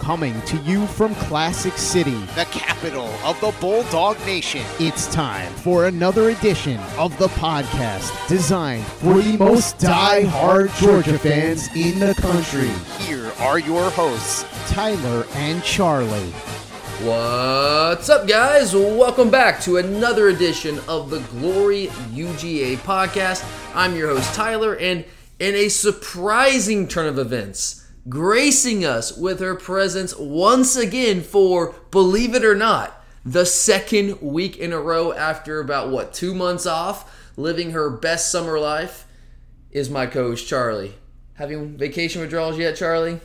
Coming to you from Classic City, the capital of the Bulldog Nation. It's time for another edition of the podcast designed for the most die-hard Georgia fans in the country. Here are your hosts, Tyler and Charlie. What's up, guys? Welcome back to another edition of the Glory UGA podcast. I'm your host, Tyler, and in a surprising turn of events, gracing us with her presence once again for, believe it or not, the second week in a row after about, what, two months off, living her best summer life, is my coach, Charlie. Having vacation withdrawals yet, Charlie?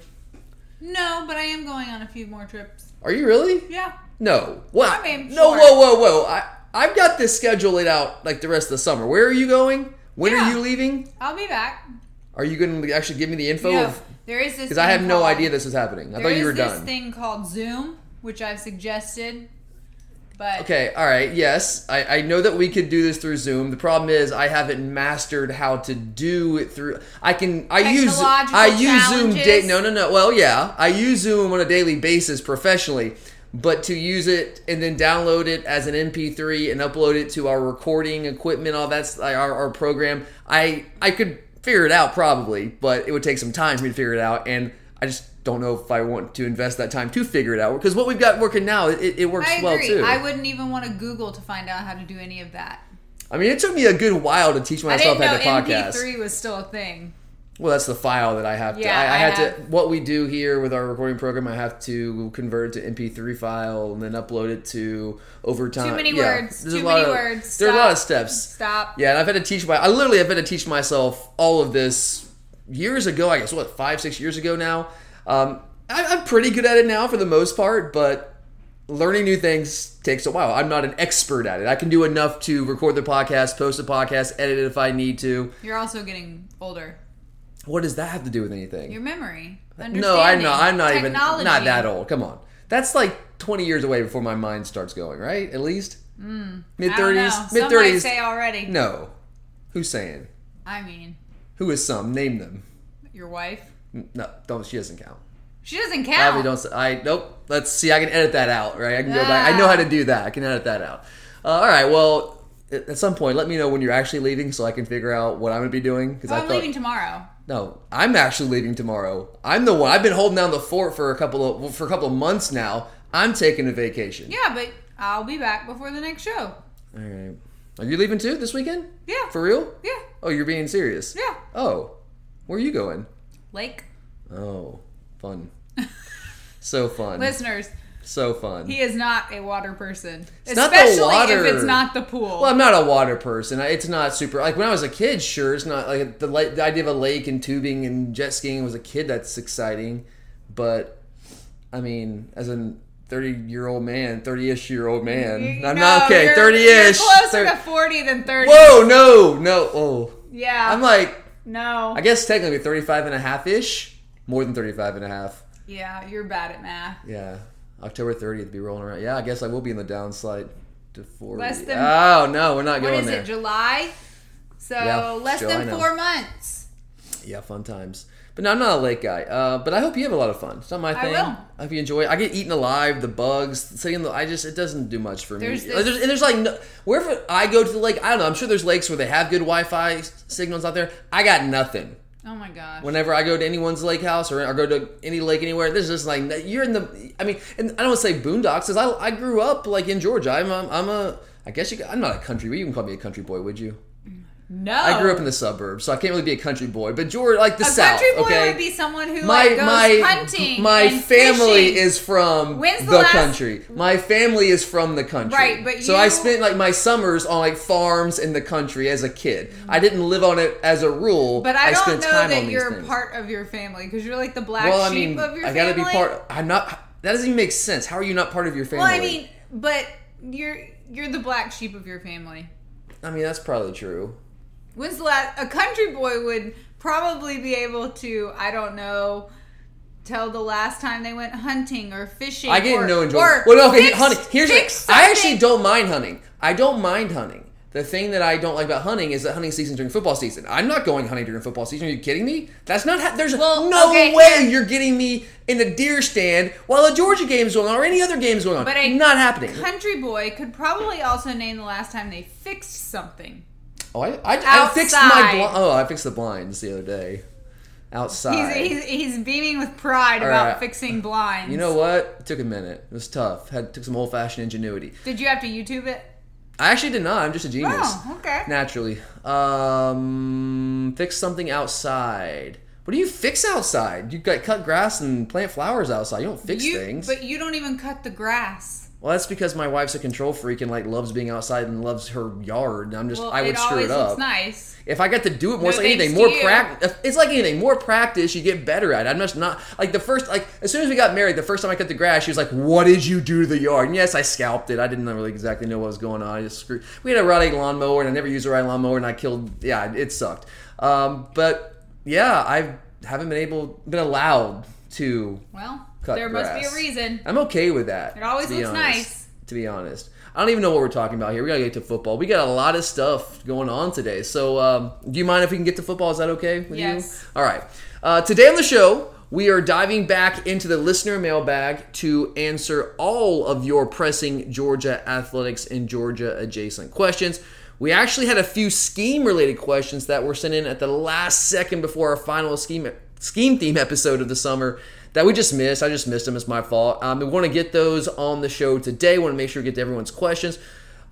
No, but I am going on a few more trips. Are you really? Yeah. No. What? I mean, no, sure. whoa, whoa, whoa. I, I've got this schedule laid out like the rest of the summer. Where are you going? When are you leaving? I'll be back. Are you going to actually give me the info Yeah. of. There is this Because I had no called- idea this was happening. I there thought you is were this done. thing called Zoom, which I've suggested, but Okay, all right, yes. I, I know that we could do this through Zoom. The problem is I haven't mastered how to do it through I can I use I use Zoom da- challenges? no no no. Well yeah. I use Zoom on a daily basis professionally. But to use it and then download it as an MP3 and upload it to our recording equipment, all that's like our, our program, I I could figure it out probably, but it would take some time for me to figure it out, and I just don't know if I want to invest that time to figure it out because what we've got working now, it, it works I well too. I wouldn't even want to Google to find out how to do any of that. I mean, it took me a good while to teach I myself how to podcast. MP3 was still a thing. Well, that's the file that I have to. Yeah, I, I I had to. What we do here with our recording program, I have to convert it to MP3 file and then upload it to overtime. Too many Yeah, words. there's Too many of- words. There are a lot of steps. Stop. Yeah, and I've had to teach my. I literally have had to teach myself all of this years ago. I guess what five, six years ago now. Um, I, I'm pretty good at it now for the most part, but learning new things takes a while. I'm not an expert at it. I can do enough to record the podcast, post the podcast, edit it if I need to. You're also getting older. What does that have to do with anything? Your memory. no, I'm not. I'm not even not that old. Come on, that's like 20 years away before my mind starts going. Right, at least mid Hmm. Don't 30s. Mid 30s. say already. No, who's saying? I mean, Who is some? Name them. your wife. No, don't. She doesn't count. She doesn't Probably count. don't. Say, I nope. Let's see. I can edit that out. Right. I can go back. I know how to do that. I can edit that out. Uh, all right. Well, at some point, let me know when you're actually leaving, so I can figure out what I'm going to be doing. Because Oh, I'm thought leaving tomorrow. No, I'm actually leaving tomorrow. I'm the one. I've been holding down the fort for a couple of for a couple of months now. I'm taking a vacation. Yeah, but I'll be back before the next show. All right. Are you leaving too this weekend? Yeah. For real? Yeah. Oh, you're being serious? Yeah. Oh, where are you going? Lake. Oh, fun. so fun. Listeners, So fun. he is not a water person. not the Especially water. if it's not the pool. Well, I'm not a water person. It's not super. Like when I was a kid, sure, it's not like the, the idea of a lake and tubing and jet skiing was a kid. That's exciting, but I mean, as a 30 year old man, 30 ish year old man, You I'm know, not okay. 30 ish. Closer to 40 than 30. Whoa, no, no. Oh, Yeah. I'm like, no. I guess technically 35 and a half ish. More than 35 and a half. yeah, you're bad at math. Yeah. October 30th be rolling around. Yeah, I guess I will be in the downslide to 40. Less than- oh, no, we're not What going is there. it, July? So Yeah, less July than now. four months. Yeah, fun times. But no, I'm not a lake guy. Uh, but I hope you have a lot of fun. It's not my thing. I will. I hope you enjoy. it. I get eaten alive, the bugs, sitting in the. I just it doesn't do much for me. There's Like, this- there's, and there's like no, wherever I go to the lake, I don't know. I'm sure there's lakes where they have good Wi-Fi signals out there. I got nothing. Oh my gosh. Whenever I go to anyone's lake house or I go to any lake anywhere, there's just like you're in the. I mean, and I don't want to say boondocks, because I, I grew up like in Georgia. I'm a, I'm a I guess you. I'm not a country. Boy, you can call me a country boy, would you? No. I grew up in the suburbs, so I can't really be a country boy. But Georgia, like the a South, country boy okay. would be someone who my like, goes my hunting. my family fishing. is from When's the, the last- country. My family is from the country. Right, but so I spent like my summers on like farms in the country as a kid. I didn't live on it as a rule. But I, don't spent know that you're part of your family because you're like the black well, I sheep mean, of your I gotta be part. I'm not. That doesn't even make sense. How are you not part of your family? Well, I mean, but you're you're the black sheep of your family. I mean that's probably true. When's last a country boy would probably be able to I don't know tell the last time they went hunting or fishing. I get or, no enjoyment. Or Well, no, okay, fix- hunting. Here's the, I actually don't mind hunting. I don't mind hunting. The thing that I don't like about hunting is that hunting season during football season. I'm not going hunting during football season. Are you kidding me? That's not. Ha- there's Well, no okay, way here- you're getting me in a deer stand while a Georgia game's going on or any other game's going on. But a not happening. Country boy could probably also name the last time they fixed something. Oh, I, I, I fixed my bl- oh, I fixed the blinds the other day. Outside. He's, he's, he's beaming with pride All about right. fixing blinds. you know what? It took a minute. It was tough. Had took some old fashioned ingenuity. Did you have to YouTube it? I actually did not. I'm just a genius. Oh, okay. Naturally. Um, fix something outside. What do you fix outside? You got cut grass and plant flowers outside. You don't fix You- things. But you don't even cut the grass. Well, that's because my wife's a control freak and like loves being outside and loves her yard. I'm just Well, I would it screw it up. looks nice. If I got to do it more, No it's like anything. More practice. It's like anything. More practice, you get better at. it. I'm just not like the first. Like as soon as we got married, the first time I cut the grass, she was like, "What did you do to the yard?" And yes, I scalped it. I didn't really exactly know what was going on. I just screwed. We had a Rite Aid lawnmower, and I never used a Rite Aid lawnmower, and I killed. Yeah, it sucked. Um, but yeah, I haven't been able, been allowed to Well, cut there must be a reason. I'm okay with that. It always looks honest. nice. To be honest, I don't even know what we're talking about here. We gotta get to football. We got a lot of stuff going on today. So, um, do you mind if we can get to football? Is that okay with Yes. you? All right. Uh, today on the show, we are diving back into the listener mailbag to answer all of your pressing Georgia athletics and Georgia adjacent questions. We actually had a few scheme related questions that were sent in at the last second before our final scheme scheme theme episode of the summer that we just missed. I just missed them. It's my fault. Um, we want to get those on the show today. want to make sure we get to everyone's questions.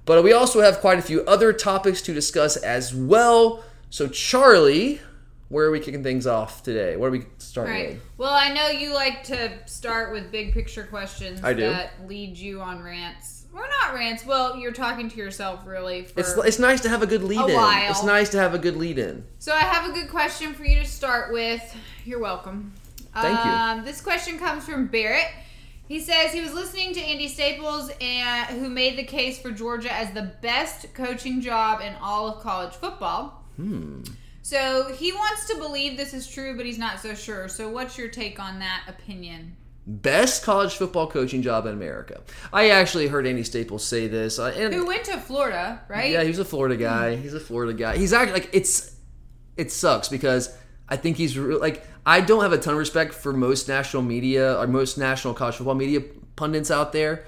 But we also have quite a few other topics to discuss as well. So, Charlie, where are we kicking things off today? What are we starting right. with? Well, I know you like to start with big picture questions I do. that lead you on rants. We're not rants. Well, you're talking to yourself really. For... It's, it's nice to have a good lead in. while. It's nice to have a good lead in. So I have a good question for you to start with. You're welcome. Thank you. Um, this question comes from Barrett. He says he was listening to Andy Staples, and who made the case for Georgia as the best coaching job in all of college football. Hmm. So he wants to believe this is true, but he's not so sure. So what's your take on that opinion? Best college football coaching job in America. I actually heard Andy Staples say this. Uh, and Who went to Florida, right? Yeah, he's a Florida guy. He's a Florida guy. He's actually like it's it sucks because I think he's re- like I don't have a ton of respect for most national media or most national college football media pundits out there,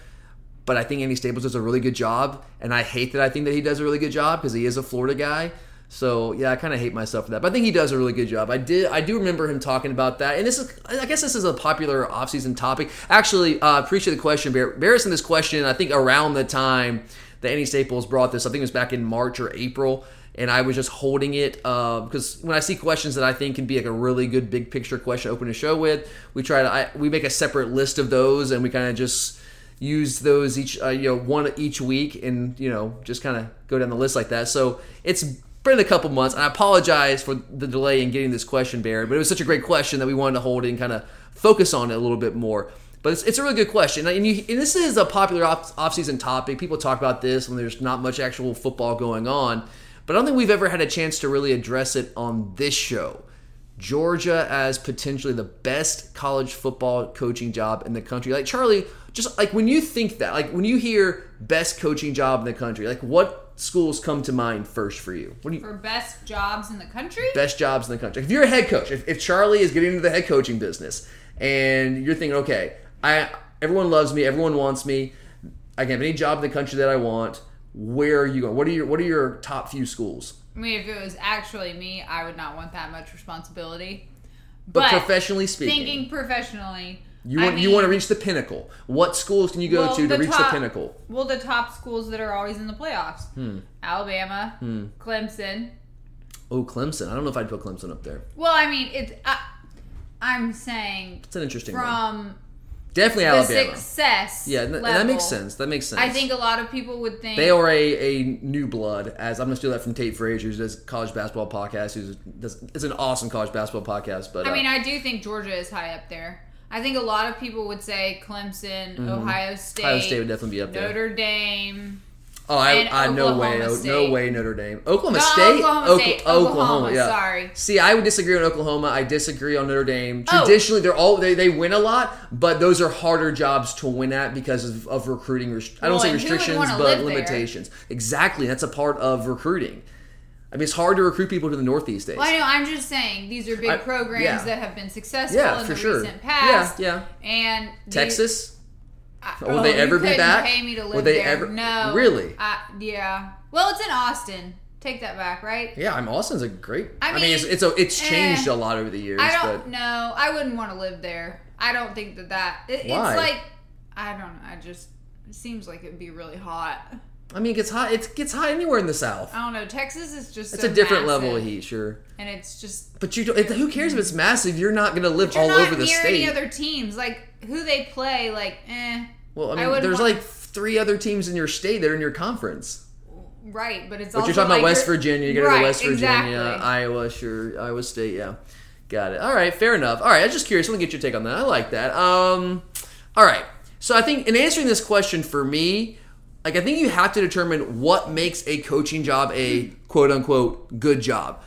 but I think Andy Staples does a really good job, and I hate that I think that he does a really good job because he is a Florida guy. So yeah, I kind of hate myself for that, but I think he does a really good job. I did, I do remember him talking about that, and this is, I guess, this is a popular offseason topic. Actually, uh, appreciate the question, Barrett. Barrett sent this question, I think, around the time that Andy Staples brought this. I think it was back in March or April, and I was just holding it uh, because when I see questions that I think can be like a really good big picture question to open a show with, we try to I, we make a separate list of those, and we kind of just use those each uh, you know one each week, and you know just kind of go down the list like that. So it's been a couple months, and I apologize for the delay in getting this question, Barry, but it was such a great question that we wanted to hold it and kind of focus on it a little bit more. But it's, it's a really good question, and, you, and this is a popular off, off-season topic. People talk about this when there's not much actual football going on, but I don't think we've ever had a chance to really address it on this show. Georgia as potentially the best college football coaching job in the country. Like Charlie, just like when you think that, like when you hear best coaching job in the country, like what schools come to mind first for you? What do you For best jobs in the country? best jobs in the country? If you're a head coach, if, if Charlie is getting into the head coaching business and you're thinking, okay, I everyone loves me, everyone wants me, I can have any job in the country that I want. Where are you going? What are your What are your top few schools? I mean, if it was actually me, I would not want that much responsibility. But, professionally speaking, thinking professionally, you I want you want to reach the pinnacle. What schools can you go well, to to reach top- the pinnacle? Well, the top schools that are always in the playoffs: Hmm. Alabama, Clemson. Oh, Clemson. I don't know if I'd put Clemson up there. Well, I mean, it's. I, I'm saying It's an interesting one. Definitely the Alabama. success. Yeah, th- that makes sense. That makes sense. I think a lot of people would think They are a, a new blood, as I'm going to steal that from Tate Frazier, who does college basketball podcast. Who's does, it's an awesome college basketball podcast. But I uh, mean, I do think Georgia is high up there. I think a lot of people would say Clemson, Ohio State, Mm-hmm. Ohio State would definitely be up there. Notre Dame. Oh, I, I no way, Oklahoma no, way, Notre Dame, Oklahoma No, State, Oklahoma Oka- State, Oklahoma, sorry. See, I would disagree on Oklahoma. I disagree on Notre Dame. Oh. Traditionally, they're all they, they win a lot, but those are harder jobs to win at because of, of recruiting. rest- I don't say and who would restrictions, but live there? limitations. Exactly, that's a part of recruiting. I mean, it's hard to recruit people to the Northeast days. Well, I know. I'm just saying these are big I- programs yeah. that have been successful Yeah, in the sure. recent past. Yeah, yeah. And Texas. Will they oh, you ever be back? Pay me to live Will they there. ever- No. Really? I, yeah. Well, it's in Austin. Take that back, right? Yeah, I'm Austin's a great. I, I mean, it's it's, a, it's eh, changed a lot over the years, I don't know. I wouldn't want to live there. I don't think that that. It, Why? It's like I don't know. I just it seems like it'd be really hot. I mean, it gets hot. It gets hot anywhere in the South. I don't know. Texas is just It's so a different massive, level of heat, sure. and it's just But you don't, it, who cares if it's massive? You're not going to live all over the state. any other teams. Like who they play, like eh. well, I I mean, wouldn't there's wanna- like three other teams in your state that are in your conference. Right, but it's But also you're talking like about West Virginia. You're going to right, go West Virginia, exactly. Iowa, sure, Iowa State, yeah. Got it. All right, fair enough. All right, I'm just curious. Let me get your take on that. I like that. Um, all right. So I think in answering this question for me, like I think you have to determine what makes a coaching job a quote unquote good job.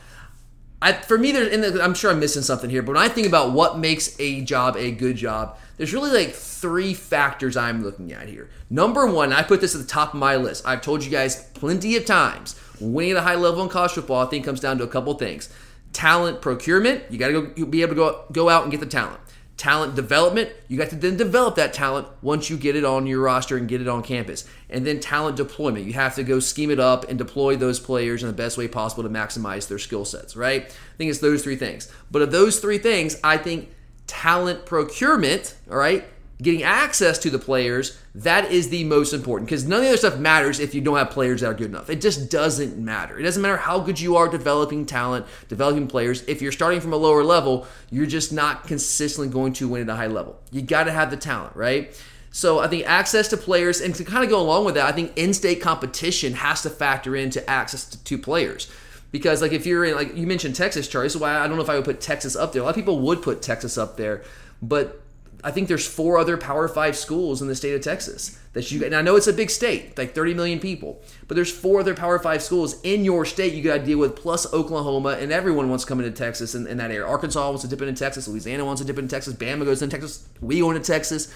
I, for me, there's, and I'm sure I'm missing something here, but when I think about what makes a job a good job, there's really like three factors I'm looking at here. Number one, I put this at the top of my list. I've told you guys plenty of times. Winning at a high level in college football, I think, comes down to a couple things: talent procurement. You got to go, be able to go go out and get the talent. Talent development, you got to then develop that talent once you get it on your roster and get it on campus. And then talent deployment, you have to go scheme it up and deploy those players in the best way possible to maximize their skill sets, right? I think it's those three things. But of those three things, I think talent procurement, all right, getting access to the players, that is the most important because none of the other stuff matters if you don't have players that are good enough. It just doesn't matter. It doesn't matter how good you are developing talent, developing players. If you're starting from a lower level, you're just not consistently going to win at a high level. You got to have the talent, right? So I think access to players, and to kind of go along with that, I think in-state competition has to factor into access to, to players. Because like if you're in like you mentioned Texas, Charlie, so why I don't know if I would put Texas up there. A lot of people would put Texas up there, but I think there's four other Power Five schools in the state of Texas that you. And I know it's a big state, like 30 million people, but there's four other Power Five schools in your state you got to deal with, plus Oklahoma, and everyone wants to come into Texas in, in that area. Arkansas wants to dip into Texas, Louisiana wants to dip into Texas, Bama goes into Texas, we go into Texas.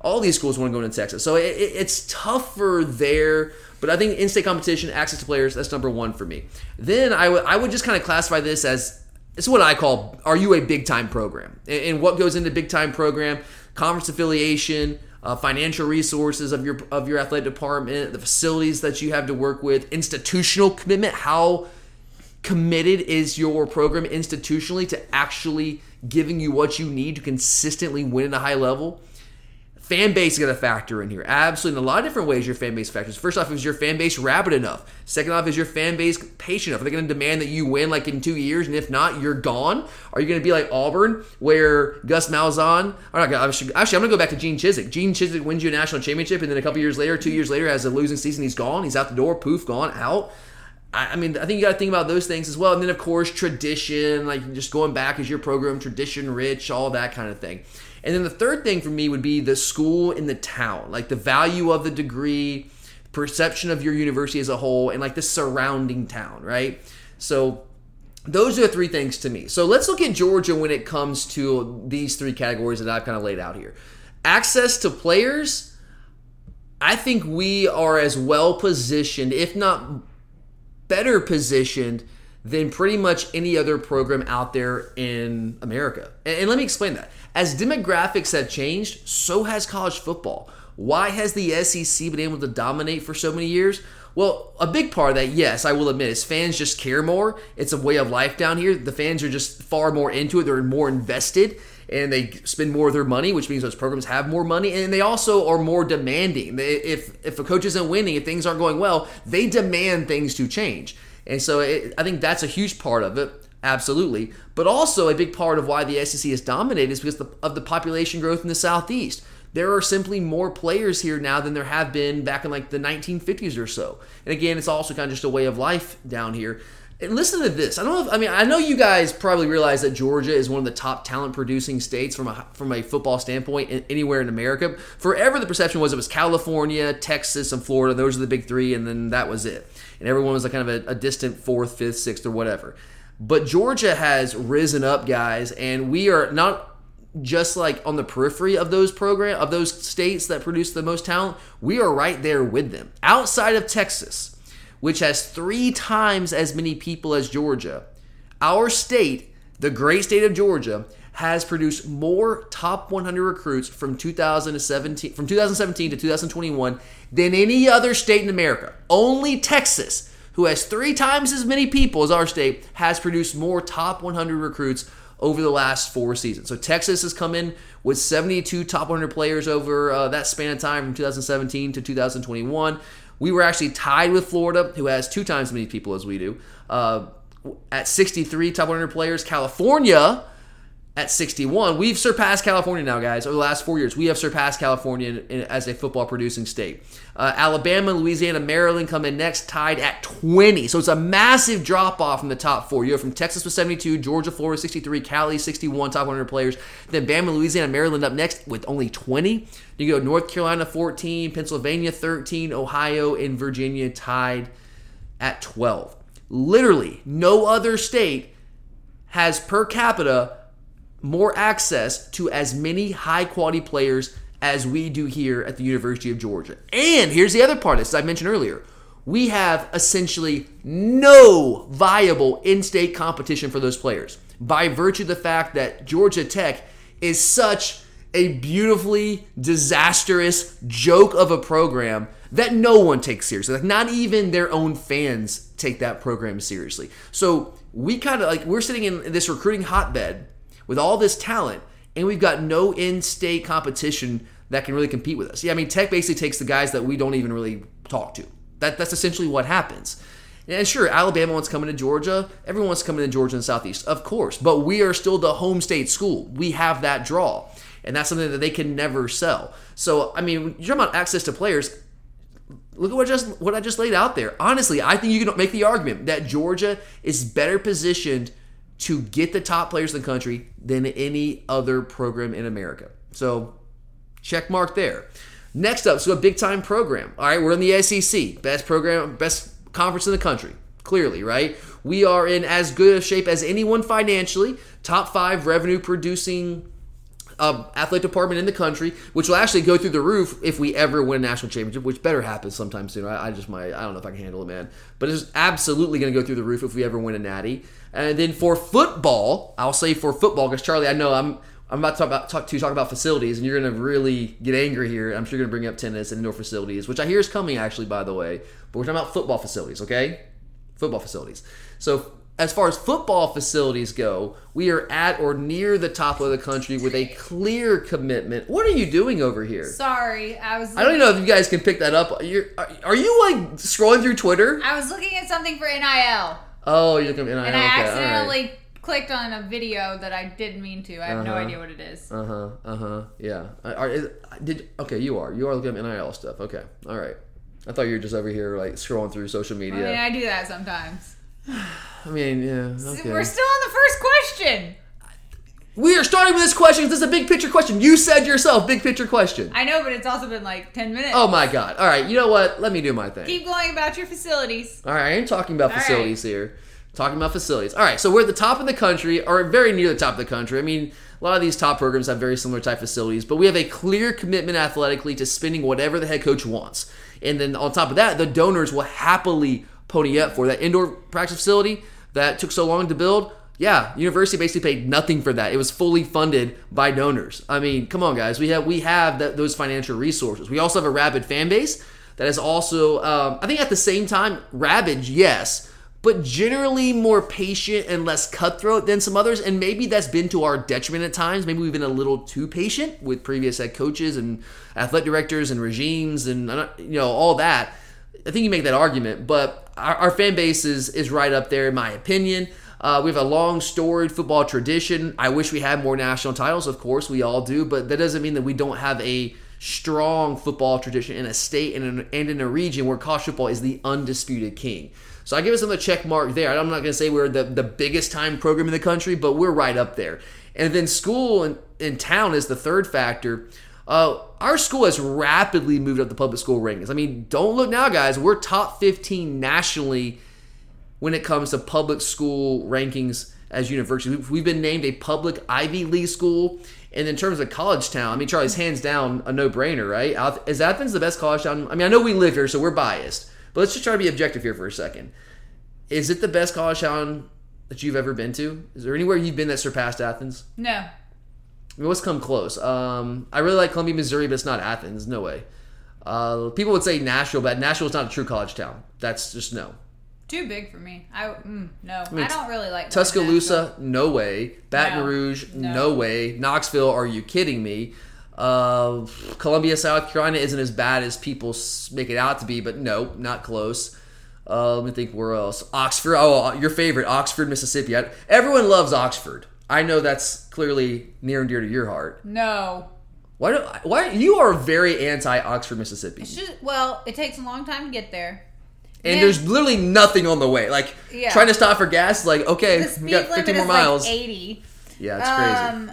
All these schools want to go into Texas, so it, it, it's tougher there. But I think in-state competition, access to players, that's number one for me. Then I would I would just kind of classify this as it's what I call are you a big time program? And, what goes into big time program? Conference affiliation, uh, financial resources of your of your athletic department, the facilities that you have to work with, institutional commitment. How committed is your program institutionally to actually giving you what you need to consistently win at a high level? Fan base is going to factor in here. Absolutely. In a lot of different ways, your fan base factors. First off, is your fan base rabid enough? Second off, is your fan base patient enough? Are they going to demand that you win like in two years? And if not, you're gone? Are you going to be like Auburn, where Gus Malzahn, or not, actually, I'm going to go back to Gene Chizik. Gene Chizik wins you a national championship, and then a couple years later, two years later, has a losing season. He's gone. He's out the door. Poof, gone, out. I mean, I think you got to think about those things as well. And then, of course, tradition, like just going back as your program, tradition rich, all that kind of thing. And then the third thing for me would be the school in the town, like the value of the degree, perception of your university as a whole, and like the surrounding town, right? So those are the three things to me. So let's look at Georgia when it comes to these three categories that I've kind of laid out here. Access to players, I think we are as well positioned, if not better positioned than pretty much any other program out there in America. And, let me explain that. As demographics have changed, so has college football. Why has the SEC been able to dominate for so many years? Well, a big part of that, yes, I will admit, is fans just care more. It's a way of life down here. The fans are just far more into it. They're more invested and they spend more of their money, which means those programs have more money, and they also are more demanding. If if a coach isn't winning, if things aren't going well, they demand things to change. And so it, I think that's a huge part of it, absolutely. But also a big part of why the SEC is dominated is because of the population growth in the Southeast. There are simply more players here now than there have been back in like the 1950s or so. And again, it's also kind of just a way of life down here. And listen to this. I don't know if I mean I know you guys probably realize that Georgia is one of the top talent producing states from a from a football standpoint in, anywhere in America. Forever the perception was it was California, Texas, and Florida. Those are the big three, and then that was it. And everyone was like kind of a, a distant fourth, fifth, sixth, or whatever. But Georgia has risen up, guys, and we are not just like on the periphery of those program of those states that produce the most talent. We are right there with them. Outside of Texas which has three times as many people as Georgia, our state, the great state of Georgia, has produced more top 100 recruits from 2017 from 2017 to 2021 than any other state in America. Only Texas, who has three times as many people as our state, has produced more top 100 recruits over the last four seasons. So Texas has come in with 72 top 100 players over uh, that span of time from 2017 to 2021. We were actually tied with Florida, who has two times as many people as we do, uh, at 63 top 100 players. California at 61. We've surpassed California now, guys. Over the last four years, we have surpassed California in, in, as a football producing state. Uh, Alabama, Louisiana, Maryland come in next, tied at 20. So it's a massive drop off from the top four. You have from Texas with 72, Georgia, Florida 63, Cali 61, top 100 players. Then Bama, Louisiana, Maryland up next with only 20. You go North Carolina 14, Pennsylvania 13, Ohio and Virginia tied at 12. Literally, no other state has per capita more access to as many high quality players as we do here at the University of Georgia. And here's the other part as I mentioned earlier. We have essentially no viable in state competition for those players by virtue of the fact that Georgia Tech is such a beautifully disastrous joke of a program that no one takes seriously. Like, not even their own fans take that program seriously. So, we kind of like, we're sitting in this recruiting hotbed with all this talent, and we've got no in-state competition that can really compete with us. Yeah, I mean, Tech basically takes the guys that we don't even really talk to. That that's essentially what happens. And sure, Alabama wants coming to Georgia. Everyone wants coming to Georgia and Southeast, of course. But we are still the home state school. We have that draw, and that's something that they can never sell. So, I mean, you're talking about access to players. Look at what just what I just laid out there. Honestly, I think you can make the argument that Georgia is better positioned to get the top players in the country than any other program in America. So, check mark there. Next up, so a big time program. All right, we're in the SEC, best program, best conference in the country. Clearly, right? We are in as good a shape as anyone financially. Top five revenue producing uh, athletic department in the country, which will actually go through the roof if we ever win a national championship, which better happen sometime soon. I, I just might, I don't know if I can handle it, man. But it's absolutely going to go through the roof if we ever win a natty. And then for football, I'll say for football because Charlie, I know I'm I'm about to talk about talk to talk about facilities, and you're going to really get angry here. I'm sure you're going to bring up tennis and indoor facilities, which I hear is coming actually, by the way. But we're talking about football facilities, okay? Football facilities. So as far as football facilities go, we are at or near the top of the country with a clear commitment. What are you doing over here? Sorry, I was. I don't even know if you guys can pick that up. You're, are, are you like scrolling through Twitter? I was looking at something for NIL. Oh, you're looking at NIL. And I okay, accidentally all right. clicked on a video that I didn't mean to. I have no Uh-huh. idea what it is. Uh huh. Uh huh. Yeah. Are, is, did okay? You are. You are looking at NIL stuff. Okay. All right. I thought you were just over here like scrolling through social media. I mean. I do that sometimes. I mean, yeah. Okay. We're still on the first question. We are starting with this question. This is a big picture question. You said yourself, big picture question. I know, but it's also been like 10 minutes. Oh my god. All right. You know what? Let me do my thing. Keep going about your facilities. All right, I ain't talking about All facilities here. Talking about facilities. All right, so we're at the top of the country, or very near the top of the country. I mean, a lot of these top programs have very similar type facilities, but we have a clear commitment athletically to spending whatever the head coach wants. And then on top of that, the donors will happily pony up for that indoor practice facility that took so long to build. Yeah, university basically paid nothing for that. It was fully funded by donors. I mean, come on, guys. We have we have that, those financial resources. We also have a rabid fan base that is also, um, I think at the same time, rabid. yes, but generally more patient and less cutthroat than some others. And maybe that's been to our detriment at times. Maybe we've been a little too patient with previous head coaches and athletic directors and regimes and uh, you know all that. I think you make that argument, but our, our fan base is is right up there in my opinion. Uh, we have a long storied football tradition. I wish we had more national titles. Of course, we all do, but that doesn't mean that we don't have a strong football tradition in a state and in, and in a region where college football is the undisputed king. So I give us another check mark there. I'm not going to say we're the, the biggest time program in the country, but we're right up there. And then school and in town is the third factor. Uh, our school has rapidly moved up the public school rankings. I mean, don't look now, guys. We're top 15 nationally when it comes to public school rankings as universities. We've been named a public Ivy League school. And in terms of college town, I mean, Charlie's hands down a no brainer, right? Is Athens the best college town? I mean, I know we live here, so we're biased. But let's just try to be objective here for a second. Is it the best college town that you've ever been to? Is there anywhere you've been that surpassed Athens? No. I mean, what's come close? Um, I really like Columbia, Missouri, but it's not Athens. No way. Uh, people would say Nashville, but Nashville's not a true college town. That's just no. Too big for me. I mm, no. I, mean, don't really like Tuscaloosa. No way. Baton No. Rouge. No. No. way. Knoxville. Are you kidding me? Uh, Columbia, South Carolina isn't as bad as people make it out to be, but no, not close. Uh, let me think where else. Oxford. Oh, your favorite, Oxford, Mississippi. I, everyone loves Oxford. I know that's clearly near and dear to your heart. No. Why do why you are very anti Oxford, Mississippi, just well, it takes a long time to get there. And Yeah. there's literally nothing on the way. Like Yeah. trying to stop for gas, like okay, we got 50 more miles. like 80. yeah, it's crazy. Um,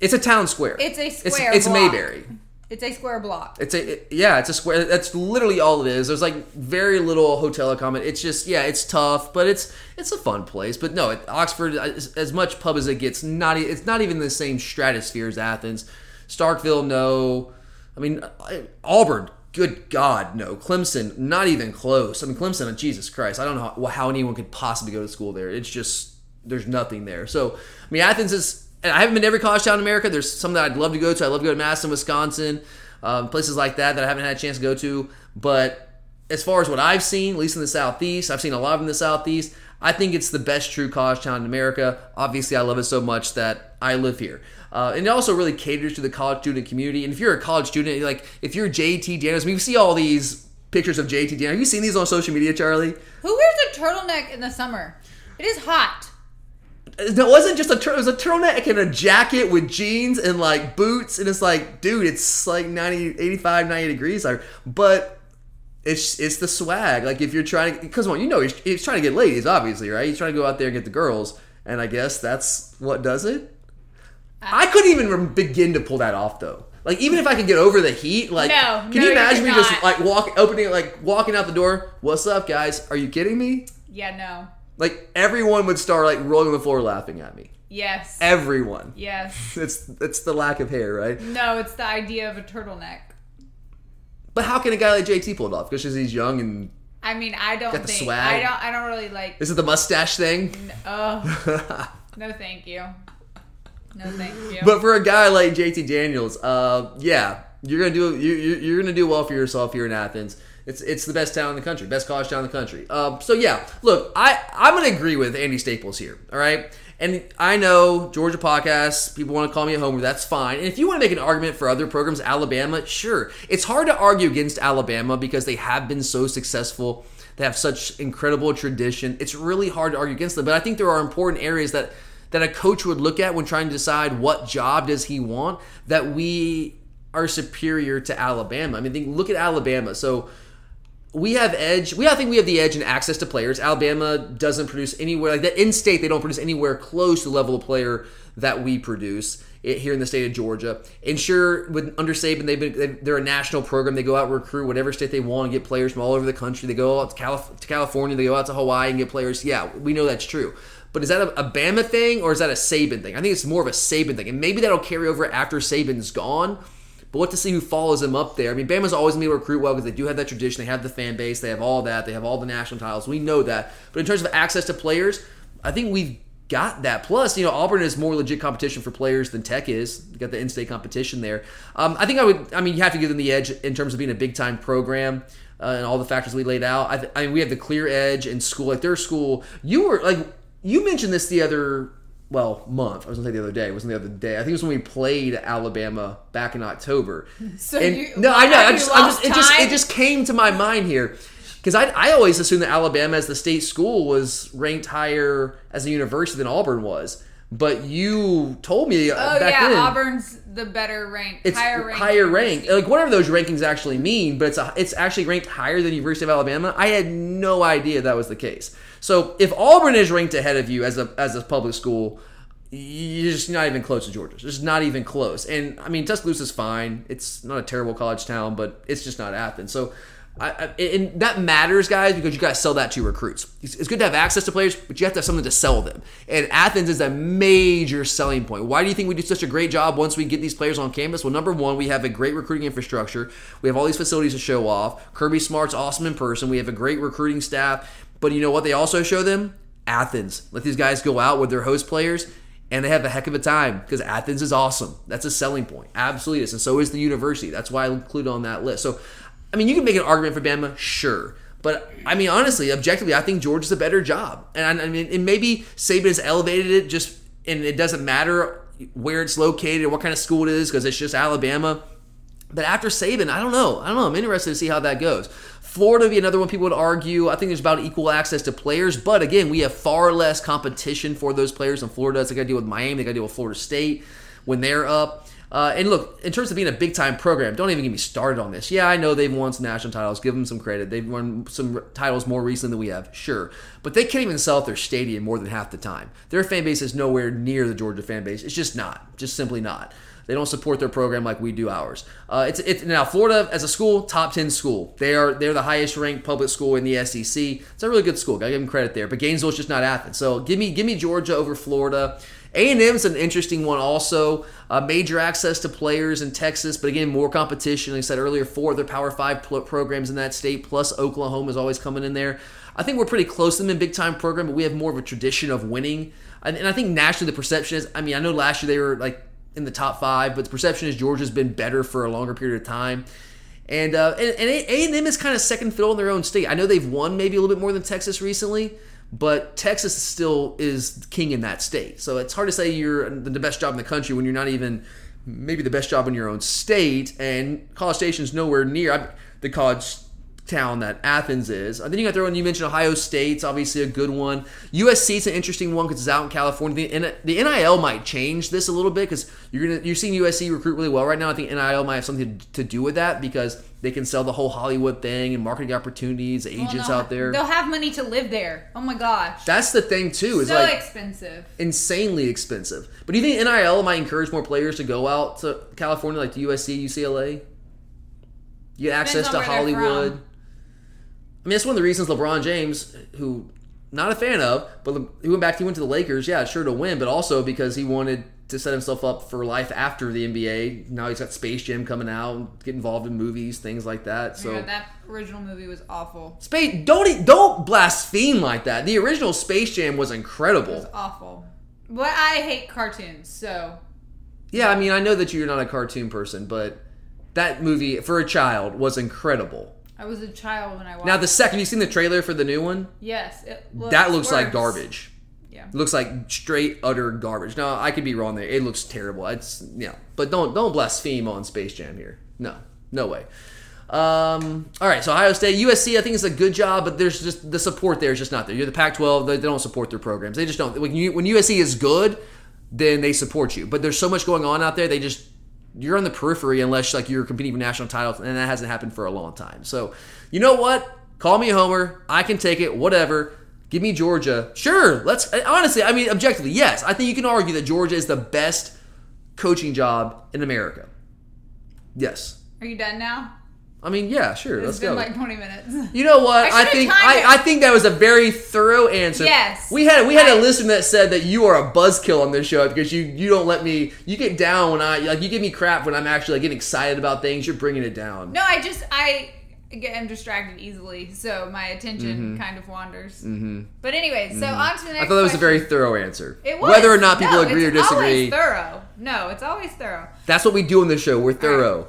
it's a town square. it's a square it's block. Mayberry. It's a square block. It's a it- yeah, it's a square. That's literally all it is. There's like very little hotel accommodation. It's just yeah, it's tough, but it's it's a fun place. But no, it, Oxford as, as much pub as it gets. Not it's not even the same stratosphere as Athens. Starkville, no. I mean I- Auburn. Good God, no. Clemson, not even close. I mean Clemson, Jesus Christ, I don't know how, how anyone could possibly go to school there. It's just there's nothing there. So I mean Athens is. And I haven't been to every college town in America. There's some that I'd love to go to. I'd love to go to Madison, Wisconsin, um, places like that that I haven't had a chance to go to. But as far as what I've seen, at least in the Southeast, I've seen a lot of in the Southeast. I think it's the best true college town in America. Obviously, I love it so much that I live here. Uh, and it also really caters to the college student community. And if you're a college student, like if you're JT Daniels, we see all these pictures of JT Daniels. Have you seen these on social media, Charlie? Who wears a turtleneck in the summer? It is hot. It wasn't just a tur- it was a turtleneck and a jacket with jeans and like boots and it's like dude it's like 90 85 90 degrees but it's it's the swag. Like if you're trying to because well you know he's, he's trying to get ladies obviously right? He's trying to go out there and get the girls. And I guess that's what does it. I couldn't even begin to pull that off though. Like even if I could get over the heat like No, can no, you imagine me just like walk opening like walking out the door? What's up guys? Are you kidding me? Yeah, no. like everyone would start like rolling on the floor laughing at me. Yes. everyone. Yes. it's it's the lack of hair, right? No, it's the idea of a turtleneck. But how can a guy like JT pull it off? Because he's young and I mean, I don't Got the think swag. I don't I don't really like is it the mustache thing? Oh. no thank you. No thank you. But for a guy like JT Daniels, uh, yeah, you're gonna do you you- you're gonna do well for yourself here in Athens. It's it's the best town in the country, best college town in the country. Um, so yeah, look, I I'm gonna agree with Andy Staples here. All right. And I know Georgia podcasts, people want to call me a homer. That's fine. And if you want to make an argument for other programs, Alabama, sure. It's hard to argue against Alabama because they have been so successful. They have such incredible tradition. It's really hard to argue against them. But I think there are important areas that that a coach would look at when trying to decide what job does he want that we are superior to Alabama. I mean, think, look at Alabama. So we have edge. We I think we have the edge in access to players. Alabama doesn't produce anywhere like that. In state, they don't produce anywhere close to the level of player that we produce it, here in the state of Georgia. And sure, with under Saban, they've been they- they're a national program. They go out and recruit whatever state they want and get players from all over the country. They go out to, Calif- to California. They go out to Hawaii and get players. Yeah, we know that's true. But is that a, a Bama thing or is that a Saban thing? I think it's more of a Saban thing, and maybe that'll carry over after Saban's gone. But what to see who follows him up there. I mean, Bama's always going to able to recruit well because they do have that tradition. They have the fan base. They have all that. They have all the national titles. We know that. But in terms of access to players, I think we've got that. Plus, you know, Auburn is more legit competition for players than Tech is. You got the in-state competition there. Um, I think I would. I mean, you have to give them the edge in terms of being a big-time program. Uh, and all the factors we laid out. I, th- I mean, we have the clear edge in school. Like their school, you were like you mentioned this the other well month. I was gonna say the other day. It wasn't the other day. I think it was when we played Alabama back in October. So And- you- no, I know. I just, I just, it just, it just came to my mind here because I, I always assumed that Alabama, as the state school, was ranked higher as a university than Auburn was. But you told me uh, Oh back yeah, then Auburn's the better rank, it's higher rank. higher rank, like whatever those rankings actually mean. But it's a, it's actually ranked higher than University of Alabama. I had no idea that was the case. So if Auburn is ranked ahead of you as a as a public school, you're just not even close to Georgia. Just not even close. And I mean, Tuscaloosa is fine. It's not a terrible college town, but it's just not Athens. So. I, I, and that matters, guys, because you got to sell that to recruits. It's, it's good to have access to players, but you have to have something to sell them. And Athens is a major selling point. Why do you think we do such a great job once we get these players on campus? Well, number one, we have a great recruiting infrastructure. We have all these facilities to show off. Kirby Smart's awesome in person. We have a great recruiting staff. But you know what? They also show them Athens. Let these guys go out with their host players and they have a heck of a time because Athens is awesome. That's a selling point. Absolutely is. And so is the university. That's why I included on that list. So, I mean, you can make an argument for Bama, sure. But I mean, honestly, objectively, I think Georgia's a better job. And I mean, and maybe Saban has elevated it just, and it doesn't matter where it's located or what kind of school it is because it's just Alabama. But after Saban, I don't know. I don't know. I'm interested to see how that goes. Florida would be another one people would argue. I think there's about equal access to players, but again, we have far less competition for those players in Florida. They got to deal with Miami. They got to deal with Florida State when they're up. Uh, and look, in terms of being a big time program, don't even get me started on this. Yeah, I know they've won some national titles. Give them some credit. They've won some titles more recently than we have, sure. But they can't even sell out their stadium more than half the time. Their fan base is nowhere near the Georgia fan base. It's just not. Just simply not. They don't support their program like we do ours. Uh, it's it's now Florida as a school, top ten school. They are they're the highest ranked public school in the SEC. It's a really good school. Gotta give them credit there. But Gainesville's just not Athens. So give me give me Georgia over Florida. A&M is an interesting one also. Uh, major access to players in Texas, but again, more competition. Like I said earlier, four of their Power 5 pl- programs in that state, plus Oklahoma is always coming in there. I think we're pretty close to them in big time program, but we have more of a tradition of winning. And, and I think nationally the perception is, I mean, I know last year they were like in the top five, but the perception is Georgia's been better for a longer period of time. And uh, and, and A&M is kind of second fiddle in their own state. I know they've won maybe a little bit more than Texas recently, but Texas still is king in that state. So it's hard to say you're the best job in the country when you're not even maybe the best job in your own state. And College Station's nowhere near I- the college town that Athens is. And then you got to throw in, you mentioned Ohio State's obviously a good one. USC's an interesting one because it's out in California. The, the NIL might change this a little bit because you're gonna you're seeing USC recruit really well right now. I think NIL might have something to, to do with that because they can sell the whole Hollywood thing and marketing opportunities, agents they'll- out there. They'll have money to live there. Oh my gosh. That's the thing too. Is so like expensive. insanely expensive. But do you think NIL might encourage more players to go out to California, like to USC, UCLA? You get access to Hollywood. Mean, that's one of the reasons LeBron James, who not a fan of, but he went back. He went to the Lakers, yeah, sure to win, but also because he wanted to set himself up for life after the NBA. Now he's got Space Jam coming out, and get involved in movies, things like that. So. yeah, that original movie was awful. Space, don't don't blaspheme like that. The original Space Jam was It incredible. was awful. But I hate cartoons, so Yeah, I mean, I know that you're not a cartoon person, but that movie for a child was incredible. I was a child when I watched. Now, the second you seen the trailer for the new one, yes, it that looks like garbage. Yeah. It looks like straight utter garbage. Now, I could be wrong there. It looks terrible. It's yeah, but don't don't blaspheme on Space Jam here. No, no way. Um, all right, so Ohio State, USC, I think it's a good job, but there's just the support there is just not there. You're the Pac-12; they, they don't support their programs. They just don't. When you when USC is good, then they support you. But there's so much going on out there, they just you're on the periphery unless like you're competing for national titles, and that hasn't happened for a long time. So, you know what? Call me a homer. I can take it. Whatever. Give me Georgia. Sure. Let's honestly. I mean, objectively, yes. I think you can argue that Georgia is the best coaching job in America. Yes. Are you done now? I mean, yeah, sure. It's Let's been go. like 20 minutes. You know what? I I, think. I, I think that was a very thorough answer. Yes. We had we had a listener that said that you are a buzzkill on this show because you you don't let me you get down when I like you give me crap when I'm actually like, getting excited about things. You're bringing it down. No, I just I get am distracted easily, so my attention kind of wanders. Mm-hmm. But anyway, so on to the next. I thought that was a very thorough answer. It was. Whether or not people No, agree or disagree, Always thorough. No, it's always thorough. that's what we do on this show. We're thorough.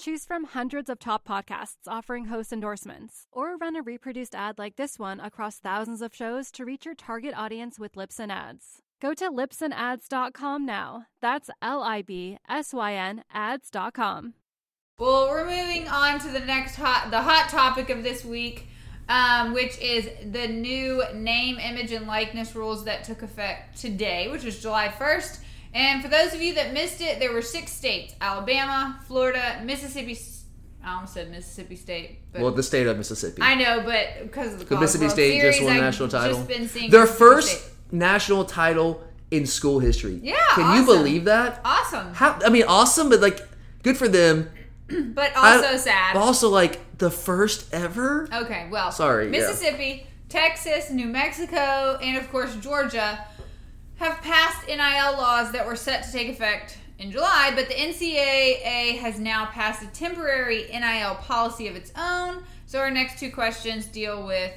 Choose from hundreds of top podcasts offering host endorsements, or run a reproduced ad like this one across thousands of shows to reach your target audience with Libsyn Ads. Go to libsynads.com now. That's L I B S Y N ads.com. Well, we're moving on to the next hot, the hot topic of this week, um, which is the new name, image, and likeness rules that took effect today, which is July 1st. And for those of you that missed it, there were six states: Alabama, Florida, Mississippi. I almost said Mississippi State, but Well, the state of Mississippi. I know, but because of the, the Mississippi World State Series, just won a I've national title. Just been seeing Their first State. national title in school history. Yeah, Can you believe that? Awesome, How? I mean, awesome, but like, good for them. but I- also sad. Also, like the first ever. Okay, well, Sorry, yeah. Mississippi, Texas, New Mexico, and of course Georgia have passed NIL laws that were set to take effect in July, but the NCAA has now passed a temporary NIL policy of its own. So our next two questions deal with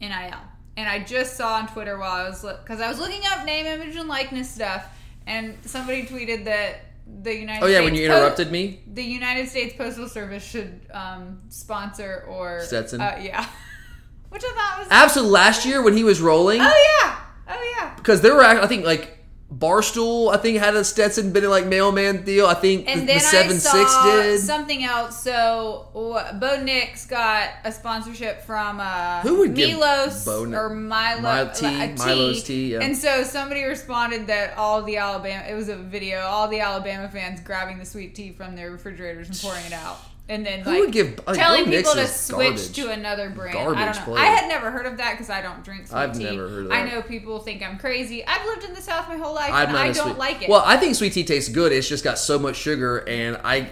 NIL. And I just saw on Twitter while I was because I was looking up name, image, and likeness stuff, and somebody tweeted that the United Oh yeah, States when you interrupted me. the United States Postal Service should um, sponsor or Stetson? Uh, yeah, which I thought was. Absolutely. Last year when he was rolling, oh yeah, oh yeah. because there were, I think, like Barstool, I think had a Stetson been like mailman deal. I think And the, then the seven I saw six did. something else. So Bo Nix got a sponsorship from uh, Who would Milos Bo Nix- or Milo Mil- T, a Milo's Tea, yeah. And so somebody responded that all the Alabama it was a video, all the Alabama fans grabbing the sweet tea from their refrigerators and pouring it out. And then Who like would give- like, telling people to switch garbage. to another brand. I Garbage don't know. player. I had never heard of that because I don't drink sweet I've tea. never heard of that. I know people think I'm crazy. I've lived in the South my whole life I'm and I don't sweet- like it. Well, I think sweet tea tastes good. It's just got so much sugar, and I,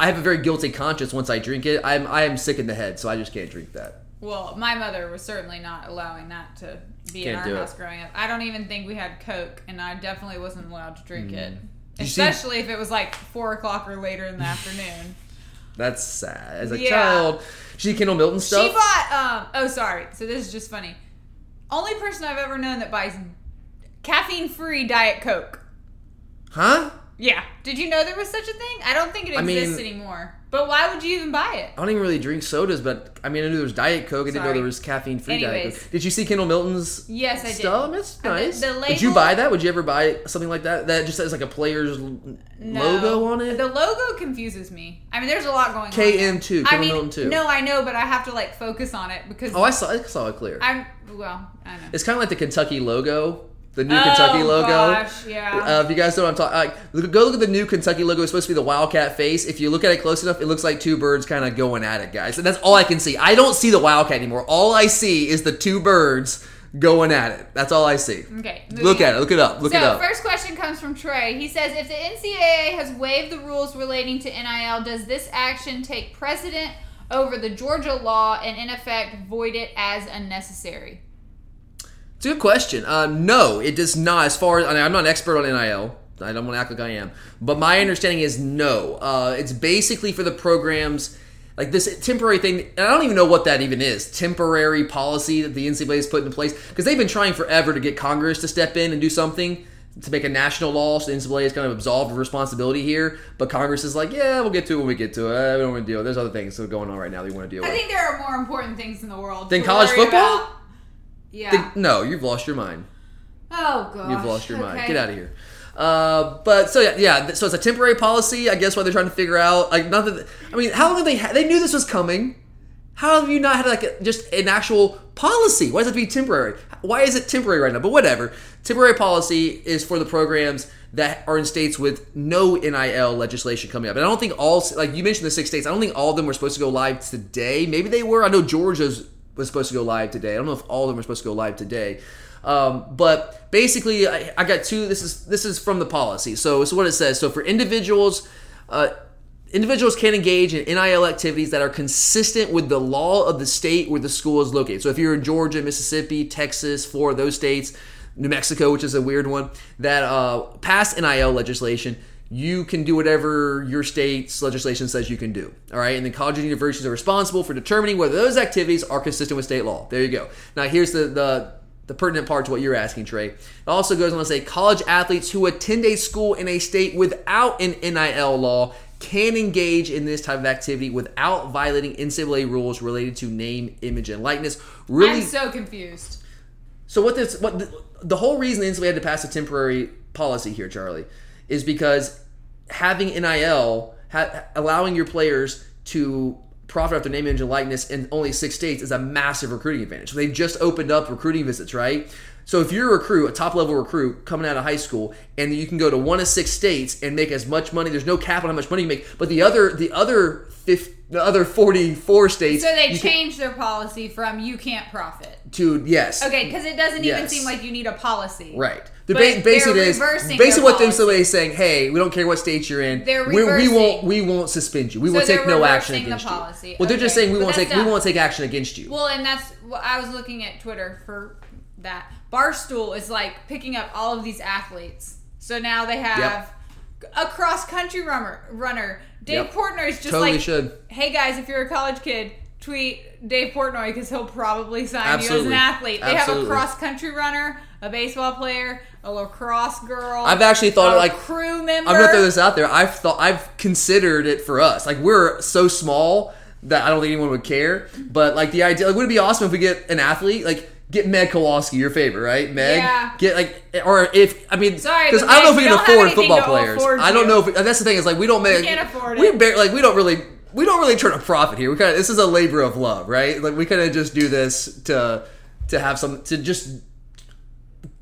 I have a very guilty conscience once I drink it. I'm I am sick in the head, so I just can't drink that. Well, my mother was certainly not allowing that to be in Can't our do it. house growing up. I don't even think we had Coke, and I definitely wasn't allowed to drink it. Mm. see- Especially if it was like four o'clock or later in the afternoon. That's sad. As a Yeah. child, she Kendall Milton stuff. She bought. Um. Oh, sorry. So this is just funny. Only person I've ever known that buys caffeine-free Diet Coke. huh? Yeah. Did you know there was such a thing? I don't think it I mean- exists anymore. But why would you even buy it? I don't even really drink sodas, but I mean, I knew there was Diet Coke. I didn't know there was caffeine free Diet Anyways. Coke. Did you see Kendall Milton's Yes, I did. stuff? That's the- nice. the Would you label- buy that? Would you ever buy something like that? That just has like a player's l- No. logo on it? The logo confuses me. I mean, there's a lot going on. KM2, there. I Kendall mean, Milton too. no, I know, but I have to like focus on it because oh, I saw, I saw it clear. I'm well. I know. It's kind of like the Kentucky logo, the new Oh, Kentucky logo. gosh, yeah. Uh, if you guys know what I'm talking, like, go look at the new Kentucky logo. It's supposed to be the Wildcat face. If you look at it close enough, it looks like two birds kind of going at it, guys. And that's all I can see. I don't see the Wildcat anymore. All I see is the two birds going at it. That's all I see. Okay. Look at it. Look it up. Look so it up. first question comes from Trey. He says, if the NCAA has waived the rules relating to NIL, does this action take precedent over the Georgia law and in effect void it as unnecessary? It's a good question. Uh, no, it does not. As far as I mean, I'm not an expert on NIL. I don't want to act like I am, but my understanding is no. Uh, it's basically for the programs like this temporary thing. And I don't even know what that even is. Temporary policy that the NCAA has put into place because they've been trying forever to get Congress to step in and do something to make a national law. So the NCAA is kind of absolved of responsibility here, but Congress is like, yeah, we'll get to it when we get to it. We don't want to deal. With it. There's other things that are going on right now that we want to deal I with. I think there are more important things in the world Than college football? about. Yeah. Think- no, you've lost your mind. Oh god. You've lost your mind. Get out of here. Uh, but so yeah, yeah. So it's a temporary policy. I guess what they're trying to figure out. Like not that. I mean, how long have they? Ha- they knew this was coming. How have you not had like a, just an actual policy? Why does it have to be temporary? Why is it temporary right now? But whatever. Temporary policy is for the programs that are in states with no NIL legislation coming up. And I don't think all like you mentioned the six states. I don't think all of them were supposed to go live today. Maybe they were. I know Georgia's was supposed to go live today. I don't know if all of them are supposed to go live today. Um, but basically, I, I got two. This is this is from the policy. So so what it says. So for individuals. Uh, Individuals can engage in NIL activities that are consistent with the law of the state where the school is located. So if you're in Georgia, Mississippi, Texas, Florida, those states, New Mexico, which is a weird one, that uh, pass NIL legislation, you can do whatever your state's legislation says you can do. All right, and then colleges and universities are responsible for determining whether those activities are consistent with state law. There you go. Now here's the the the pertinent part to what you're asking, Trey. It also goes on to say college athletes who attend a school in a state without an NIL law can engage in this type of activity without violating NCAA rules related to name, image, and likeness. Really, I'm so confused. so what this what the, the whole reason the NCAA had to pass a temporary policy here, Charlie, is because having NIL, ha- allowing your players to profit off their name, image, and likeness in only six states is a massive recruiting advantage. So they just opened up recruiting visits, right? So if you're a recruit, a top level recruit coming out of high school, and you can go to one of six states and make as much money. There's no cap on how much money you make, but the other the other fifth, the other 44 states. So they you can- changed their policy from you can't profit. to yes. Okay, because it doesn't even seem like you need a policy. Right. The ba- basically is basically what the. NCAA is saying. Hey, we don't care what state you're in. They're reversing. we, we won't. We won't suspend you. We So will take no action against policy. you. Well, they're just saying we but won't take. that's We won't take action against you. Well, and that's well, I was looking at Twitter for that. Barstool is like picking up all of these athletes. So now they have a cross country runner. Runner Dave Yep. Portnoy is just Totally like, should. hey guys, if you're a college kid, tweet Dave Portnoy because he'll probably sign you as an athlete. They Absolutely. have a cross country runner, a baseball player, a lacrosse girl. I've actually thought a like crew member. I'm gonna throw this out there. I've thought I've considered it for us. Like we're so small that I don't think anyone would care. But like the idea, like would it be awesome if we get an athlete like. Get Meg Kowalski, your favorite, right? Meg. Yeah. Get like, or if I mean, Sorry, because I don't know if we we can afford football players. afford I don't know if that's the thing. Is like we don't make. can't afford we it. bar- like we don't really we don't really turn a profit here. We kind of this is a labor of love, right? Like we kind of just do this to to have some to just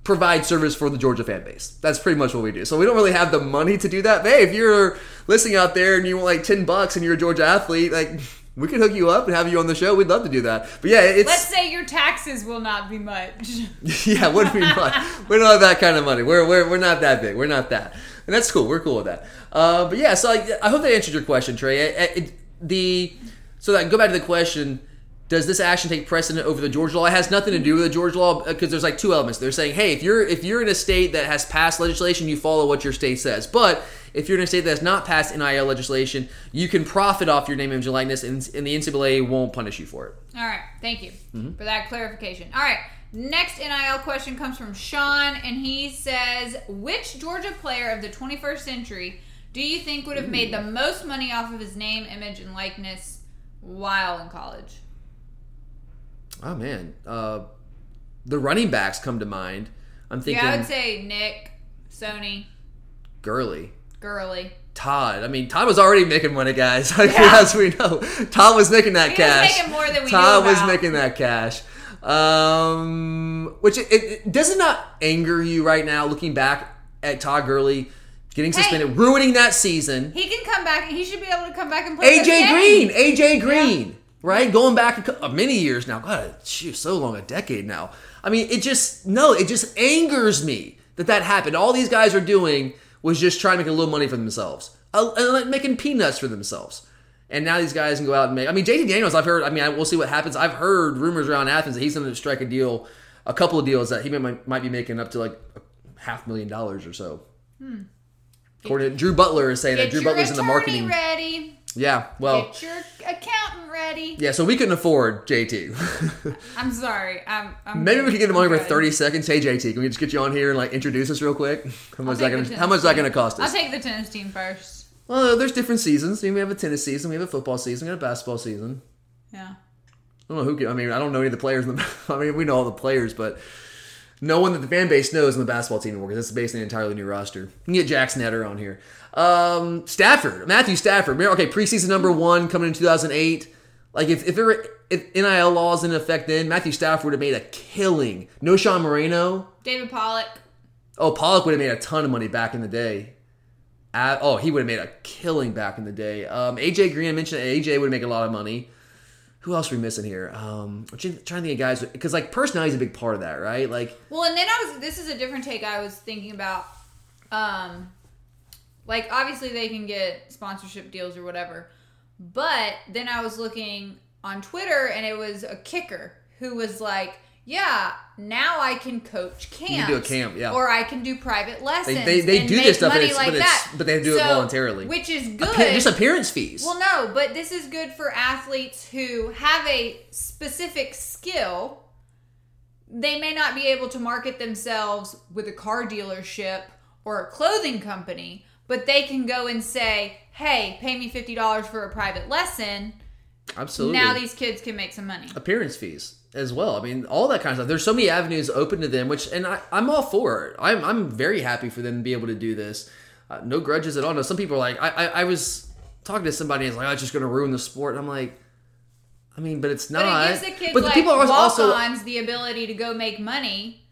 provide service for the Georgia fan base. That's pretty much what we do. So we don't really have the money to do that. But hey, if you're listening out there and you want like ten bucks and you're a Georgia athlete, like we could hook you up and have you on the show. We'd love to do that. But yeah, it's Let's say your taxes will not be much. yeah, do we much. We don't have that kind of money. We're, we're, we're not that big. We're not that. And that's cool. We're cool with that. Uh, but yeah, so I, I hope that answered your question, Trey. It- it- the so that go back to the question: Does this action take precedent over the Georgia law? It has nothing to do with the Georgia law because there's like two elements. They're saying, hey, if you're if you're in a state that has passed legislation, you follow what your state says. But if you're in a state that has not passed NIL legislation, you can profit off your name, image, and likeness, and, and the NCAA won't punish you for it. All right, thank you Mm-hmm. for that clarification. All right, next NIL question comes from Sean, and he says, "Which Georgia player of the 21st century do you think would have made the most money off of his name, image, and likeness while in college?" Oh man, uh, the running backs come to mind. I'm thinking yeah, I would say Nick, Sony, Gurley, Gurley. Todd. I mean, Todd was already making money, guys. Like, Yeah. As we know, Todd was making that He was cash. making more than we Todd was making that cash. Um, which it, it, does it not anger you right now, looking back at Todd Gurley getting Hey. suspended, ruining that season. He can come back. He should be able to come back and play. AJ. Green, AJ Green, right? Going back a, uh, many years now. God, shoot, so long, a decade now. I mean, it just no, it just angers me that that happened. All these guys are doing was just trying to make a little money for themselves, uh, like making peanuts for themselves. And now these guys can go out and make. I mean, JT Daniels. I've heard. I mean, I, we'll see what happens. I've heard rumors around Athens that he's going to strike a deal, a couple of deals that he might, might be making up to like a half million dollars or so. According to Drew Butler is saying that Hmm. Drew Butler's in the marketing. ready. Yeah, well, Get your accountant ready. yeah, so we couldn't afford JT. I'm sorry. I'm. I'm Maybe we could get him on here for 30 seconds. Hey JT, can we just get you on here and like introduce us real quick? How much is that gonna How much is that gonna cost us? I'll take the tennis team first. Well, there's different seasons. I mean, we have a tennis season, we have a football season, we have a basketball season. Yeah. I don't know who. Can, I mean, I don't know any of the players. In the, I mean, we know all the players, but no one that the fan base knows on the basketball team anymore because is basically an entirely new roster. You can get Jackson Netter on here. Um, Stafford, Matthew Stafford. Okay, preseason number one coming in 2008. Like if if, there were, if NIL laws in effect then, Matthew Stafford would have made a killing. Knowshon Moreno. David Pollack. Oh, Pollack would have made a ton of money back in the day. Uh, oh, he would have made a killing back in the day. Um, AJ Green, I mentioned AJ would make a lot of money. Who else are we missing here? Um, I'm trying trying to think of guys because like personality is a big part of that, right? Like Well, and then I was. This is a different take. I was thinking about, um, like obviously they can get sponsorship deals or whatever, but then I was looking on Twitter and it was a kicker who was like, "Yeah, now I can coach camps. can do a camp, yeah. or I can do private lessons. they, they and do this stuff, money it's, like but, it's, that. but they do it voluntarily, which is good. Appear- just appearance fees. Well, no, but this is good for athletes who have a specific skill. They may not be able to market themselves with a car dealership or a clothing company, but they can go and say, "Hey, pay me fifty dollars for a private lesson." Absolutely. Now these kids can make some money. appearance fees as well. I mean, all that kind of stuff. There's so many avenues open to them, which and I, I'm all for it. I'm I'm very happy for them to be able to do this. Uh, no grudges at all. No, some people are like, I, I I was talking to somebody and it's like, oh, it's just going to ruin the sport. And I'm like, I mean, but it's not. But it gives the kids But the like people are also the ability to go make money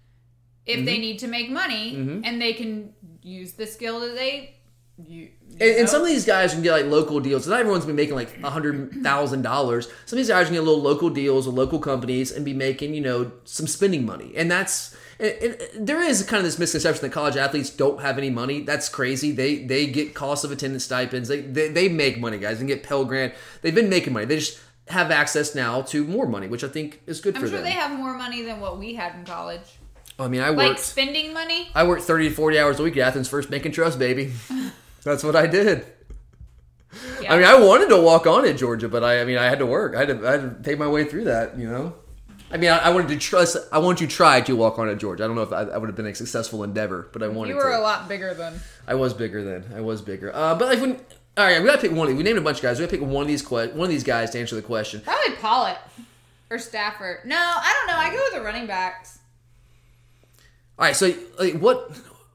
if Mm-hmm. they need to make money, and they can use the skill that they. You, you And, and some of these guys can get like local deals. Not everyone's been making like a hundred thousand dollars. Some of these guys can get little local deals with local companies and be making you know some spending money. And that's and, and there is kind of this misconception that college athletes don't have any money. That's crazy. They they get cost of attendance stipends. They they, they make money, guys, and get Pell Grant. They've been making money. They just have access now to more money, which I think is good for them. I'm for sure them. they have more money than what we had in college. I mean, I Like worked. spending money. I worked 30 to 40 hours a week at Athens First Bank and Trust, baby. That's what I did. Yeah. I mean, I wanted to walk on at Georgia, but I, I mean, I had to work. I had to, I had to pay my way through that, you know. I mean, I, I wanted to trust. I wanted to try to walk on at Georgia. I don't know if I, I would have been a successful endeavor, but I wanted you were to. a lot bigger than. I was bigger then. I was bigger. Uh, but like when, all right, we gotta pick one. We named a bunch of guys. We gotta pick one of these que- one of these guys to answer the question. Probably Pollack or Stafford. No, I don't know. I go with the running backs. All right, so like, what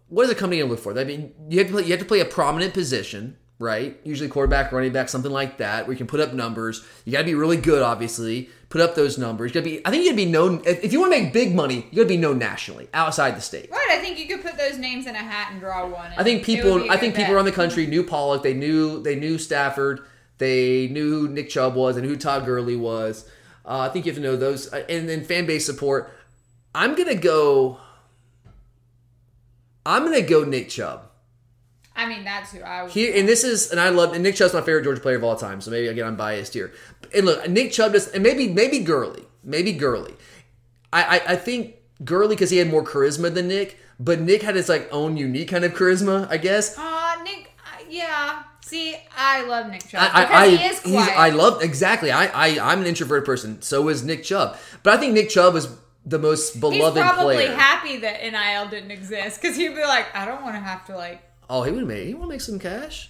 what is a company gonna look for? I mean, you have to play, you have to play a prominent position, right? Usually quarterback, running back, something like that, where you can put up numbers. You got to be really good, obviously. Put up those numbers. You got to be. I think you got to be known. If if you want to make big money, you got to be known nationally, outside the state. Right. I think you could put those names in a hat and draw one. I think people. I be a I think people bet. around the country knew Pollack. They knew. They knew Stafford. They knew who Nick Chubb was and who Todd Gurley was. Uh, I think you have to know those. Uh, And then fan base support. I'm gonna go. I'm gonna go Nick Chubb. I mean, that's who I would. Here and this is and I love and Nick Chubb's my favorite Georgia player of all time. So maybe again I'm biased here. And look, Nick Chubb does and maybe maybe Gurley, maybe Gurley. I I, I think Gurley because he had more charisma than Nick, but Nick had his like own unique kind of charisma, I guess. Uh, Nick. Uh, yeah. See, I love Nick Chubb I, because I, he is quiet. I love exactly. I, I I'm an introverted person. So is Nick Chubb. But I think Nick Chubb is the most beloved He's probably player. happy that NIL didn't exist because he'd be like, I don't want to have to like. oh, he would make. He want to make some cash.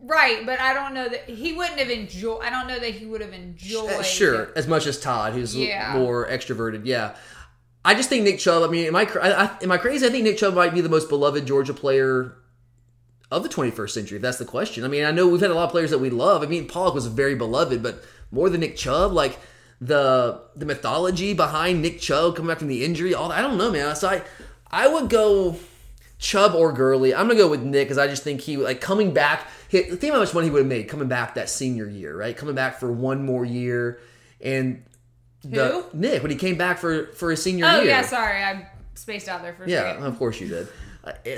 Right, but I don't know that he wouldn't have enjoyed. I don't know that he would have enjoyed. Uh, sure, as much as Todd, who's Yeah. more extroverted. Yeah, I just think Nick Chubb. I mean, am I, I, I am I crazy? I think Nick Chubb might be the most beloved Georgia player of the 21st century. If that's the question. I mean, I know we've had a lot of players that we love. I mean, Pollack was very beloved, but more than Nick Chubb, like the the mythology behind Nick Chubb coming back from the injury, all that, I don't know, man. So I I would go. Chubb or Gurley. I'm gonna go with Nick because I just think he like coming back. He, think how much money he would have made coming back that senior year, right? Coming back for one more year, and the Who? Nick when he came back for for his senior Oh year. Oh yeah, sorry, I spaced out there for a Yeah, of course you did.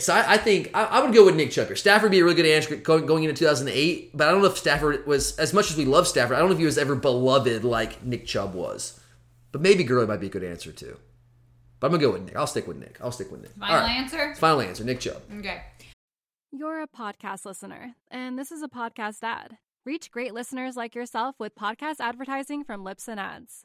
So I, I think I, I would go with Nick Chubb here. Stafford would be a really good answer going, going into 2008, but I don't know if Stafford was as much as we love Stafford. I don't know if he was ever beloved like Nick Chubb was. But maybe Gurley might be a good answer too. But I'm gonna go with Nick. I'll stick with Nick. I'll stick with Nick. Final All right. answer. Final answer. Nick Chubb. Okay. You're a podcast listener, and this is a podcast ad. Reach great listeners like yourself with podcast advertising from Libsyn Ads.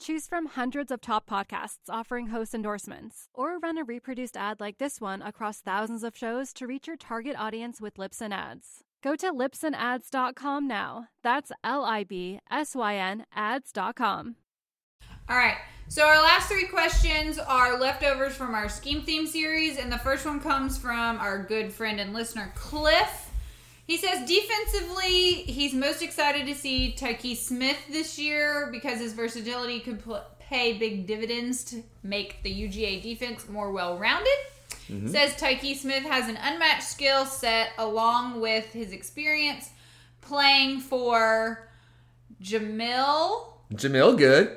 Choose from hundreds of top podcasts offering host endorsements, or run a reproduced ad like this one across thousands of shows to reach your target audience with Libsyn Ads. Go to libsynads.com now. That's L I B S Y N ads.com. All right. So our last three questions are leftovers from our scheme theme series, and the first one comes from our good friend and listener Cliff. He says defensively, he's most excited to see Tyke Smith this year because his versatility could pl- pay big dividends to make the UGA defense more well-rounded. Mm-hmm. Says Tyke Smith has an unmatched skill set along with his experience playing for Jamil Jamil, good.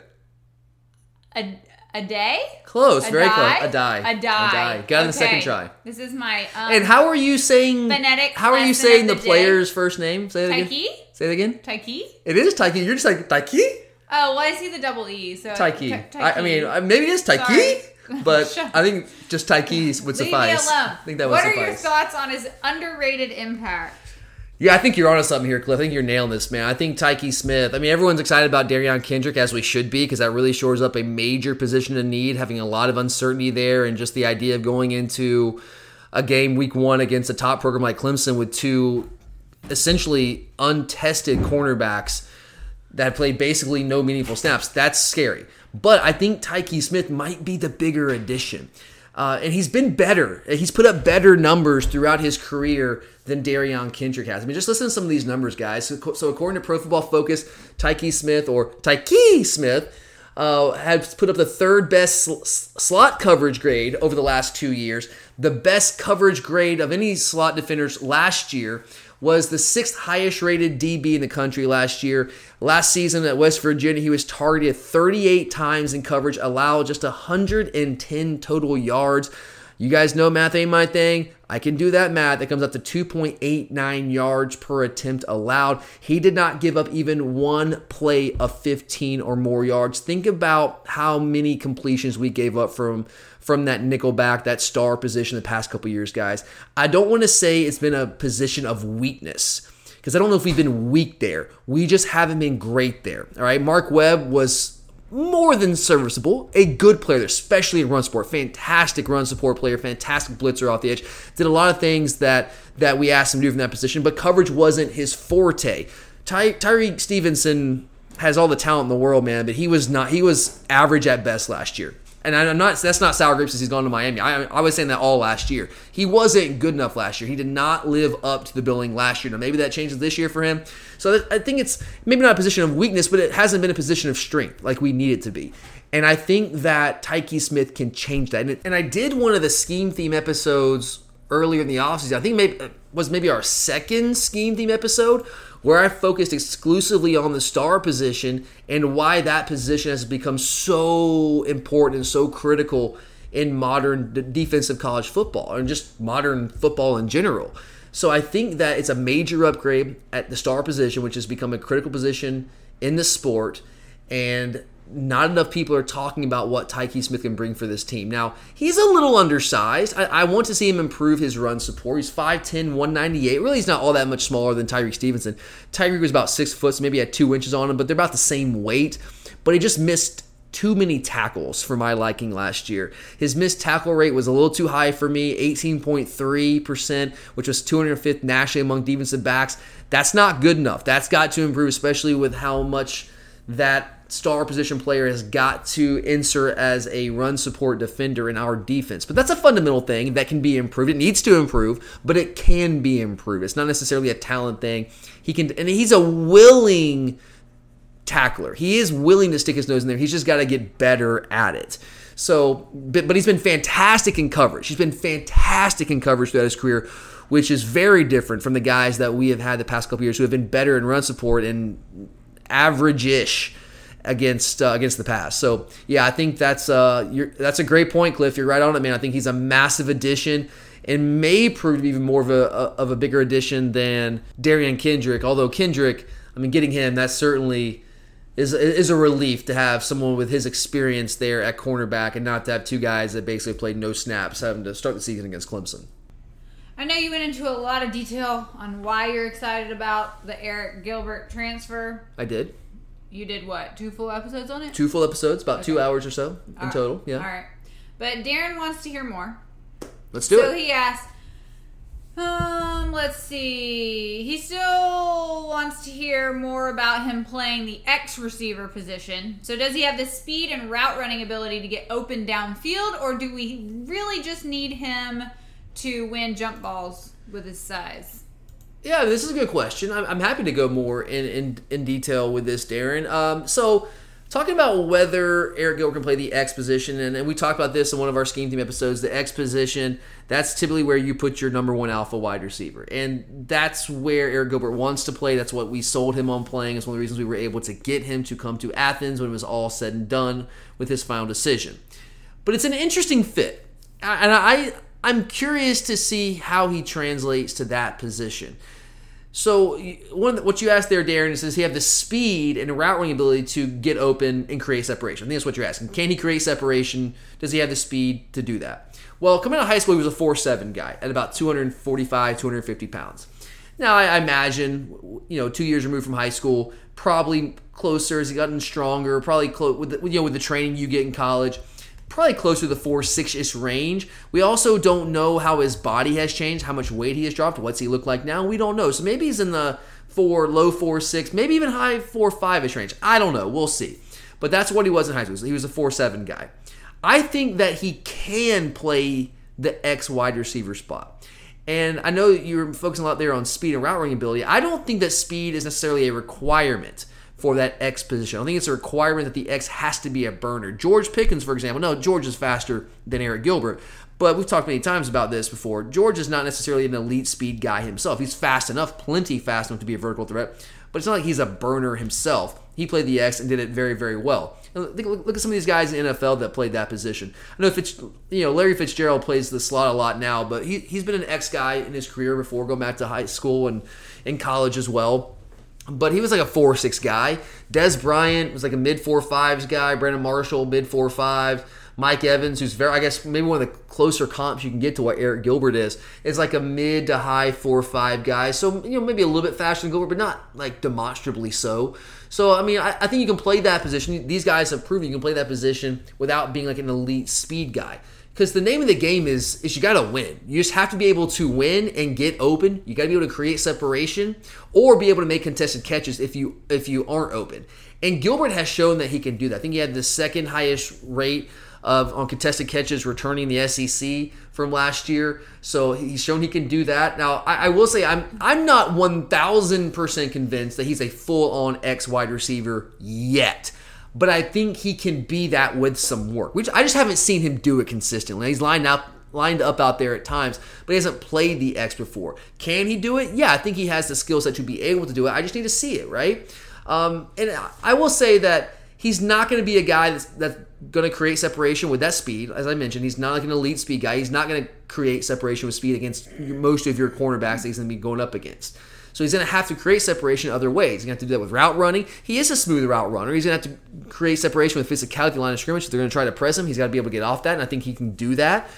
a, a day. Close, A very die? close. A die. A die. A die. Got in the second try. This is my. Um, And how are you saying? Phonetic How are you saying the, the player's first name? Say it again. Tyke? Say it again. Tyke? It is Taiki. You're just like Taiki. Oh, well, I see the double E. So Taiki. Ty- I, I mean, uh, maybe it is Taiki, but I think just Taiki would Leave suffice. me alone. I think that would what suffice. are your thoughts on his underrated impact? Yeah, I think you're onto something here, Cliff. I think you're nailing this, man. I think Tyke Smith. I mean, everyone's excited about Derion Kendrick as we should be because that really shores up a major position of need, having a lot of uncertainty there, and just the idea of going into a game week one against a top program like Clemson with two essentially untested cornerbacks that played basically no meaningful snaps. That's scary. But I think Tyke Smith might be the bigger addition. Uh, and he's been better. He's put up better numbers throughout his career than Derion Kendrick has. I mean, just listen to some of these numbers, guys. So, so according to Pro Football Focus, Tyke Smith or Tyke Smith uh, has put up the third best sl- slot coverage grade over the last two years. The best coverage grade of any slot defenders last year was the sixth highest rated DB in the country last year. Last season at West Virginia, he was targeted 38 times in coverage, allowed just 110 total yards. You guys know math ain't my thing. I can do that math. That comes up to 2.89 yards per attempt allowed. He did not give up even one play of 15 or more yards. Think about how many completions we gave up from from that nickelback, that star position the past couple years, guys. I don't want to say it's been a position of weakness because I don't know if we've been weak there. We just haven't been great there. All right, Mark Webb was more than serviceable, a good player, especially in run support. Fantastic run support player, fantastic blitzer off the edge. Did a lot of things that that we asked him to do from that position, but coverage wasn't his forte. Ty, Tyrique Stevenson has all the talent in the world, man, but he was not. He was average at best last year. And I'm not. That's not sour grapes since he's gone to Miami. I, I was saying that all last year. He wasn't good enough last year. He did not live up to the billing last year. Now maybe that changes this year for him. So I think it's maybe not a position of weakness, but it hasn't been a position of strength like we need it to be. And I think that Tyke Smith can change that. And, and I did one of the scheme theme episodes earlier in the offseason. I think maybe uh, was maybe our second scheme theme episode where I focused exclusively on the star position and why that position has become so important and so critical in modern d- defensive college football and just modern football in general. So I think that it's a major upgrade at the star position, which has become a critical position in the sport. And not enough people are talking about what Tyke Smith can bring for this team. Now, he's a little undersized. I, I want to see him improve his run support. He's 5'10, 198. Really, he's not all that much smaller than Tyrique Stevenson. Tyrique was about six foot, so maybe had two inches on him, but they're about the same weight. But he just missed too many tackles for my liking last year. His missed tackle rate was a little too high for me, 18.3%, which was 205th nationally among defensive backs. That's not good enough. That's got to improve, especially with how much that star position player has got to insert as a run support defender in our defense. But that's a fundamental thing that can be improved. It needs to improve, but it can be improved. It's not necessarily a talent thing. He can and he's a willing tackler. He is willing to stick his nose in there. He's just got to get better at it. So, but, but he's been fantastic in coverage. He's been fantastic in coverage throughout his career, which is very different from the guys that we have had the past couple years who have been better in run support and average-ish against uh, against the pass. So yeah, I think that's uh that's a great point, Cliff. You're right on it, man. I think he's a massive addition and may prove to be even more of a of a bigger addition than Derion Kendrick. Although Kendrick, I mean, getting him that certainly is is a relief to have someone with his experience there at cornerback and not to have two guys that basically played no snaps having to start the season against Clemson. I know you went into a lot of detail on why you're excited about the Arik Gilbert transfer. I did You did what? Two full episodes on it? two full episodes, about two hours or so in total. Yeah, All right. But Darren wants to hear more. let's do so it. So he asked, um, let's see. He still wants to hear more about him playing the X receiver position. So does he have the speed and route running ability to get open downfield, or do we really just need him to win jump balls with his size? Yeah, this is a good question. I'm, I'm happy to go more in, in, in detail with this, Darren. Um, so, talking about whether Arik Gilbert can play the X position, and, and we talked about this in one of our scheme theme episodes. The X position, that's typically where you put your number one alpha wide receiver. And that's where Arik Gilbert wants to play. That's what we sold him on playing. It's one of the reasons we were able to get him to come to Athens when it was all said and done with his final decision. But it's an interesting fit. And I, I'm curious to see how he translates to that position. So one what you asked there, Darren, is does he have the speed and route running ability to get open and create separation? I think that's what you're asking. Can he create separation? Does he have the speed to do that? Well, coming out of high school, he was a 4'7 guy at about 245, 250 pounds. Now, I imagine, you know, two years removed from high school, probably closer as he gotten stronger, probably close with the, you know with the training you get in college probably closer to the four six ish range. We also don't know how his body has changed, how much weight he has dropped, what's he look like now. We don't know. So maybe he's in the four, low four six, maybe even high four five ish range. I don't know. We'll see. But that's what he was in high school. He was a four seven guy. I think that he can play the X wide receiver spot. And I know you're focusing a lot there on speed and route running ability. I don't think that speed is necessarily a requirement for that X position. I think it's a requirement that the X has to be a burner. George Pickens, for example, no, George is faster than Arik Gilbert, but we've talked many times about this before. George is not necessarily an elite speed guy himself. He's fast enough, plenty fast enough to be a vertical threat, but it's not like he's a burner himself. He played the X and did it very, very well. Look at some of these guys in the NFL that played that position. I know Fitz, you know Larry Fitzgerald plays the slot a lot now, but he he's been an X guy in his career before, going back to high school and in college as well but he was like a four or six guy. Dez Bryant was like a mid four fives guy. Brandon Marshall mid four five. Mike Evans, who's very, I guess, maybe one of the closer comps you can get to what Arik Gilbert is, is like a mid to high four five guy. So you know maybe a little bit faster than Gilbert, but not like demonstrably so. So I mean, I, I think you can play that position. These guys have proven you can play that position without being like an elite speed guy because the name of the game is is you got to win. You just have to be able to win and get open. You got to be able to create separation or be able to make contested catches if you if you aren't open. And Gilbert has shown that he can do that. I think he had the second highest rate of on contested catches returning the SEC from last year. So he's shown he can do that. Now I, I will say I'm I'm not one thousand percent convinced that he's a full on X wide receiver yet but I think he can be that with some work. Which I just haven't seen him do it consistently. He's lined up lined up out there at times, but he hasn't played the X before. Can he do it? Yeah, I think he has the skill set to be able to do it. I just need to see it, right? Um, and I will say that he's not going to be a guy that's, that's going to create separation with that speed. As I mentioned, he's not like an elite speed guy. He's not going to create separation with speed against most of your cornerbacks that he's going to be going up against. So he's going to have to create separation other ways. He's going to have to do that with route running. He is a smooth route runner. He's going to have to create separation with physicality line of scrimmage. So they're going to try to press him. He's got to be able to get off that, and I think he can do that.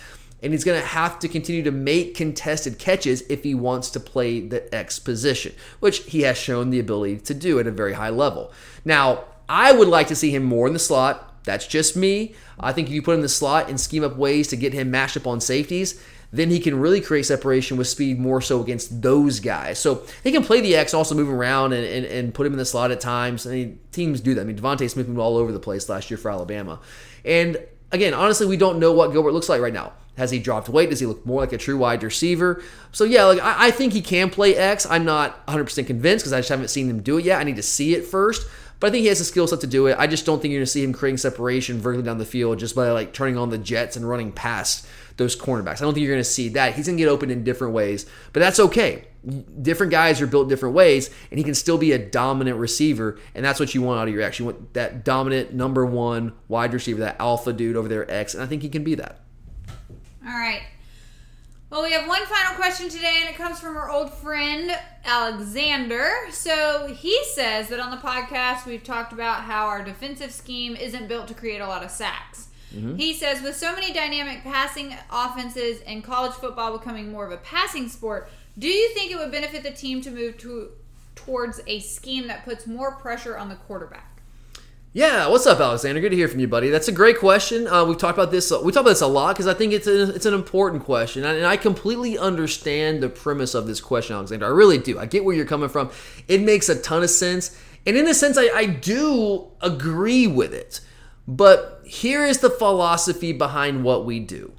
And he's going to have to continue to make contested catches if he wants to play the X position, which he has shown the ability to do at a very high level. Now, I would like to see him more in the slot. That's just me. I think if you put him in the slot and scheme up ways to get him matched up on safeties, then he can really create separation with speed more so against those guys. So he can play the X, also move around and, and, and put him in the slot at times. I mean, teams do that. I mean, DeVonta Smith moved all over the place last year for Alabama. And again, honestly, we don't know what Gilbert looks like right now. Has he dropped weight? Does he look more like a true wide receiver? So yeah, like I, I think he can play X. I'm not 100% convinced because I just haven't seen him do it yet. I need to see it first. But I think he has the skill set to do it. I just don't think you're going to see him creating separation vertically down the field just by like turning on the jets and running past those cornerbacks. I don't think you're going to see that. He's going to get open in different ways, but that's okay. Different guys are built different ways, and he can still be a dominant receiver, and that's what you want out of your X. You want that dominant number one wide receiver, that alpha dude over there, X, and I think he can be that. All right. Well, we have one final question today, and it comes from our old friend Alexander. So he says that on the podcast we've talked about how our defensive scheme isn't built to create a lot of sacks. He says, with so many dynamic passing offenses and college football becoming more of a passing sport, do you think it would benefit the team to move to towards a scheme that puts more pressure on the quarterback? Yeah, what's up, Alexander? Good to hear from you, buddy. That's a great question. Uh, we've talked about this. We talk about this a lot because I think it's a, it's an important question, and I completely understand the premise of this question, Alexander. I really do. I get where you're coming from. It makes a ton of sense, and in a sense, I, I do agree with it. But here is the philosophy behind what we do.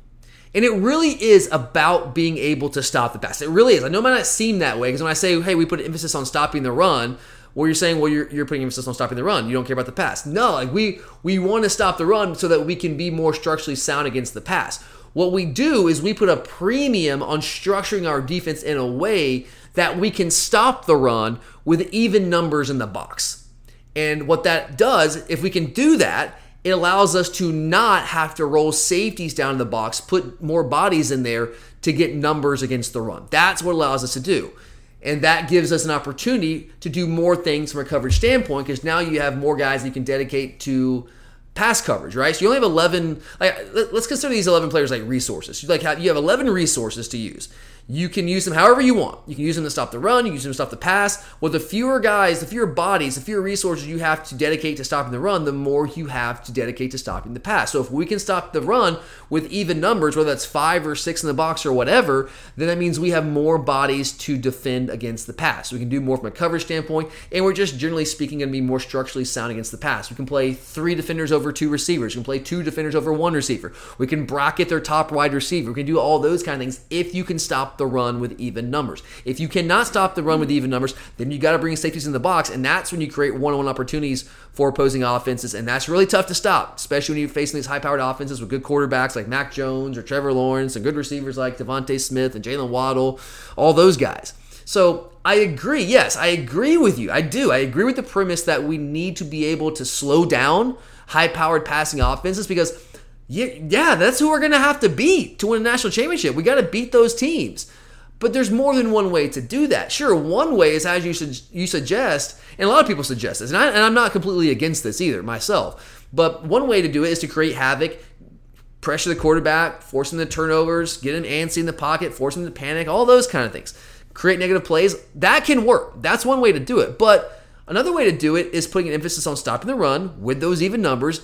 And it really is about being able to stop the pass. It really is. I know it might not seem that way because when I say, hey, we put emphasis on stopping the run, well, you're saying, well, you're, you're putting emphasis on stopping the run. You don't care about the pass. No, like we we want to stop the run so that we can be more structurally sound against the pass. What we do is we put a premium on structuring our defense in a way that we can stop the run with even numbers in the box. And what that does, if we can do that, it allows us to not have to roll safeties down in the box, put more bodies in there to get numbers against the run. That's what allows us to do. And that gives us an opportunity to do more things from a coverage standpoint because now you have more guys that you can dedicate to pass coverage, right? So you only have 11, like, let's consider these 11 players like resources. You like have, you have 11 resources to use. You can use them however you want. You can use them to stop the run, you can use them to stop the pass. Well, the fewer guys, the fewer bodies, the fewer resources you have to dedicate to stopping the run, the more you have to dedicate to stopping the pass. So if we can stop the run with even numbers, whether that's five or six in the box or whatever, then that means we have more bodies to defend against the pass. We can do more from a coverage standpoint, and we're just generally speaking going to be more structurally sound against the pass. We can play three defenders over two receivers. We can play two defenders over one receiver. We can bracket their top wide receiver. We can do all those kind of things if you can stop the run with even numbers. If you cannot stop the run with even numbers, then you got to bring safeties in the box, and that's when you create one-on-one opportunities for opposing offenses, and that's really tough to stop, especially when you're facing these high-powered offenses with good quarterbacks like Mac Jones or Trevor Lawrence, and good receivers like DeVonta Smith and Jaylen Waddle, all those guys. So I agree. Yes, I agree with you. I do. I agree with the premise that we need to be able to slow down high-powered passing offenses because yeah, yeah, that's who we're going to have to beat to win a national championship. We got to beat those teams. But there's more than one way to do that. Sure, one way is as you su- you suggest, and a lot of people suggest this, and, I, and I'm not completely against this either myself. But one way to do it is to create havoc, pressure the quarterback, force him to turnovers, get him antsy in the pocket, force him to panic, all those kind of things. Create negative plays. That can work. That's one way to do it. But another way to do it is putting an emphasis on stopping the run with those even numbers,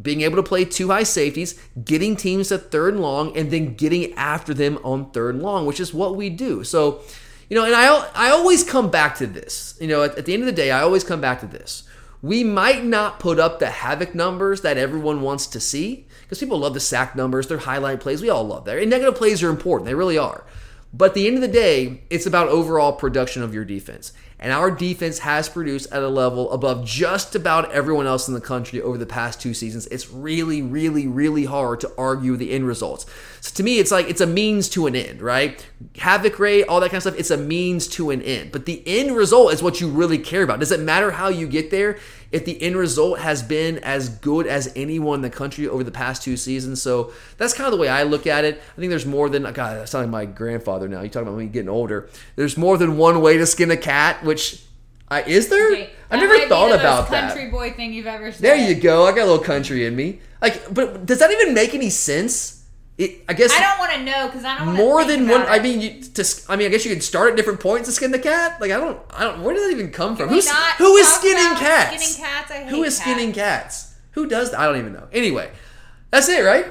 being able to play two high safeties, getting teams to third and long, and then getting after them on third and long, which is what we do. So, you know, and I, I always come back to this. You know, at, at the end of the day, I always come back to this. We might not put up the havoc numbers that everyone wants to see because people love the sack numbers, their highlight plays. We all love that. And negative plays are important, they really are. But at the end of the day, it's about overall production of your defense. And our defense has produced at a level above just about everyone else in the country over the past two seasons. It's really, really, really hard to argue the end results. So to me, it's like it's a means to an end, right? Havoc rate, all that kind of stuff, it's a means to an end. But the end result is what you really care about. Does it matter how you get there if the end result has been as good as anyone in the country over the past two seasons? So that's kind of the way I look at it. I think there's more than, God, I sound like my grandfather now. You talking about me getting older. There's more than one way to skin a cat, which I, is there? Okay, I never thought about most that. country boy thing you've ever said. There you go. I got a little country in me. Like, but does that even make any sense? It, I guess I don't want to know because I don't more than one. about I mean, you, to, I mean, I guess you could start at different points to skin the cat. Like, I don't, I don't. Where did that even come from? Who's who is skinning cats? skinning cats? I who is skinning cats. cats? Who does that? I don't even know. Anyway, that's it, right?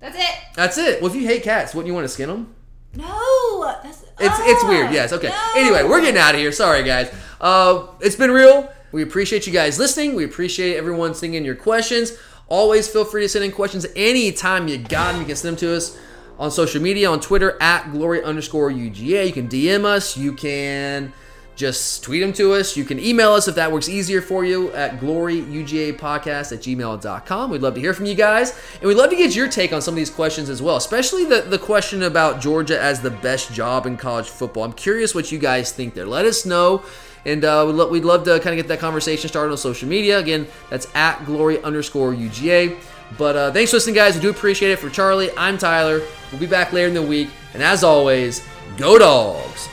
That's it. That's it. Well, if you hate cats, wouldn't you want to skin them? No, that's It's it's ah, weird. Yes. Okay. no. Anyway, we're getting out of here. Sorry, guys. Uh, it's been real. We appreciate you guys listening. We appreciate everyone sending your questions. Always feel free to send in questions anytime you got them. You can send them to us on social media on Twitter at glory underscore UGA. You can DM us. You can just tweet them to us. You can email us if that works easier for you at gloryugapodcast at gmail.com. We'd love to hear from you guys. And we'd love to get your take on some of these questions as well, especially the, the question about Georgia as the best job in college football. I'm curious what you guys think there. Let us know. And uh, we'd, lo- we'd love to kind of get that conversation started on social media. Again, that's at glory underscore UGA. But uh, thanks for listening, guys. We do appreciate it. For Charlie, I'm Tyler. We'll be back later in the week. And as always, go dogs.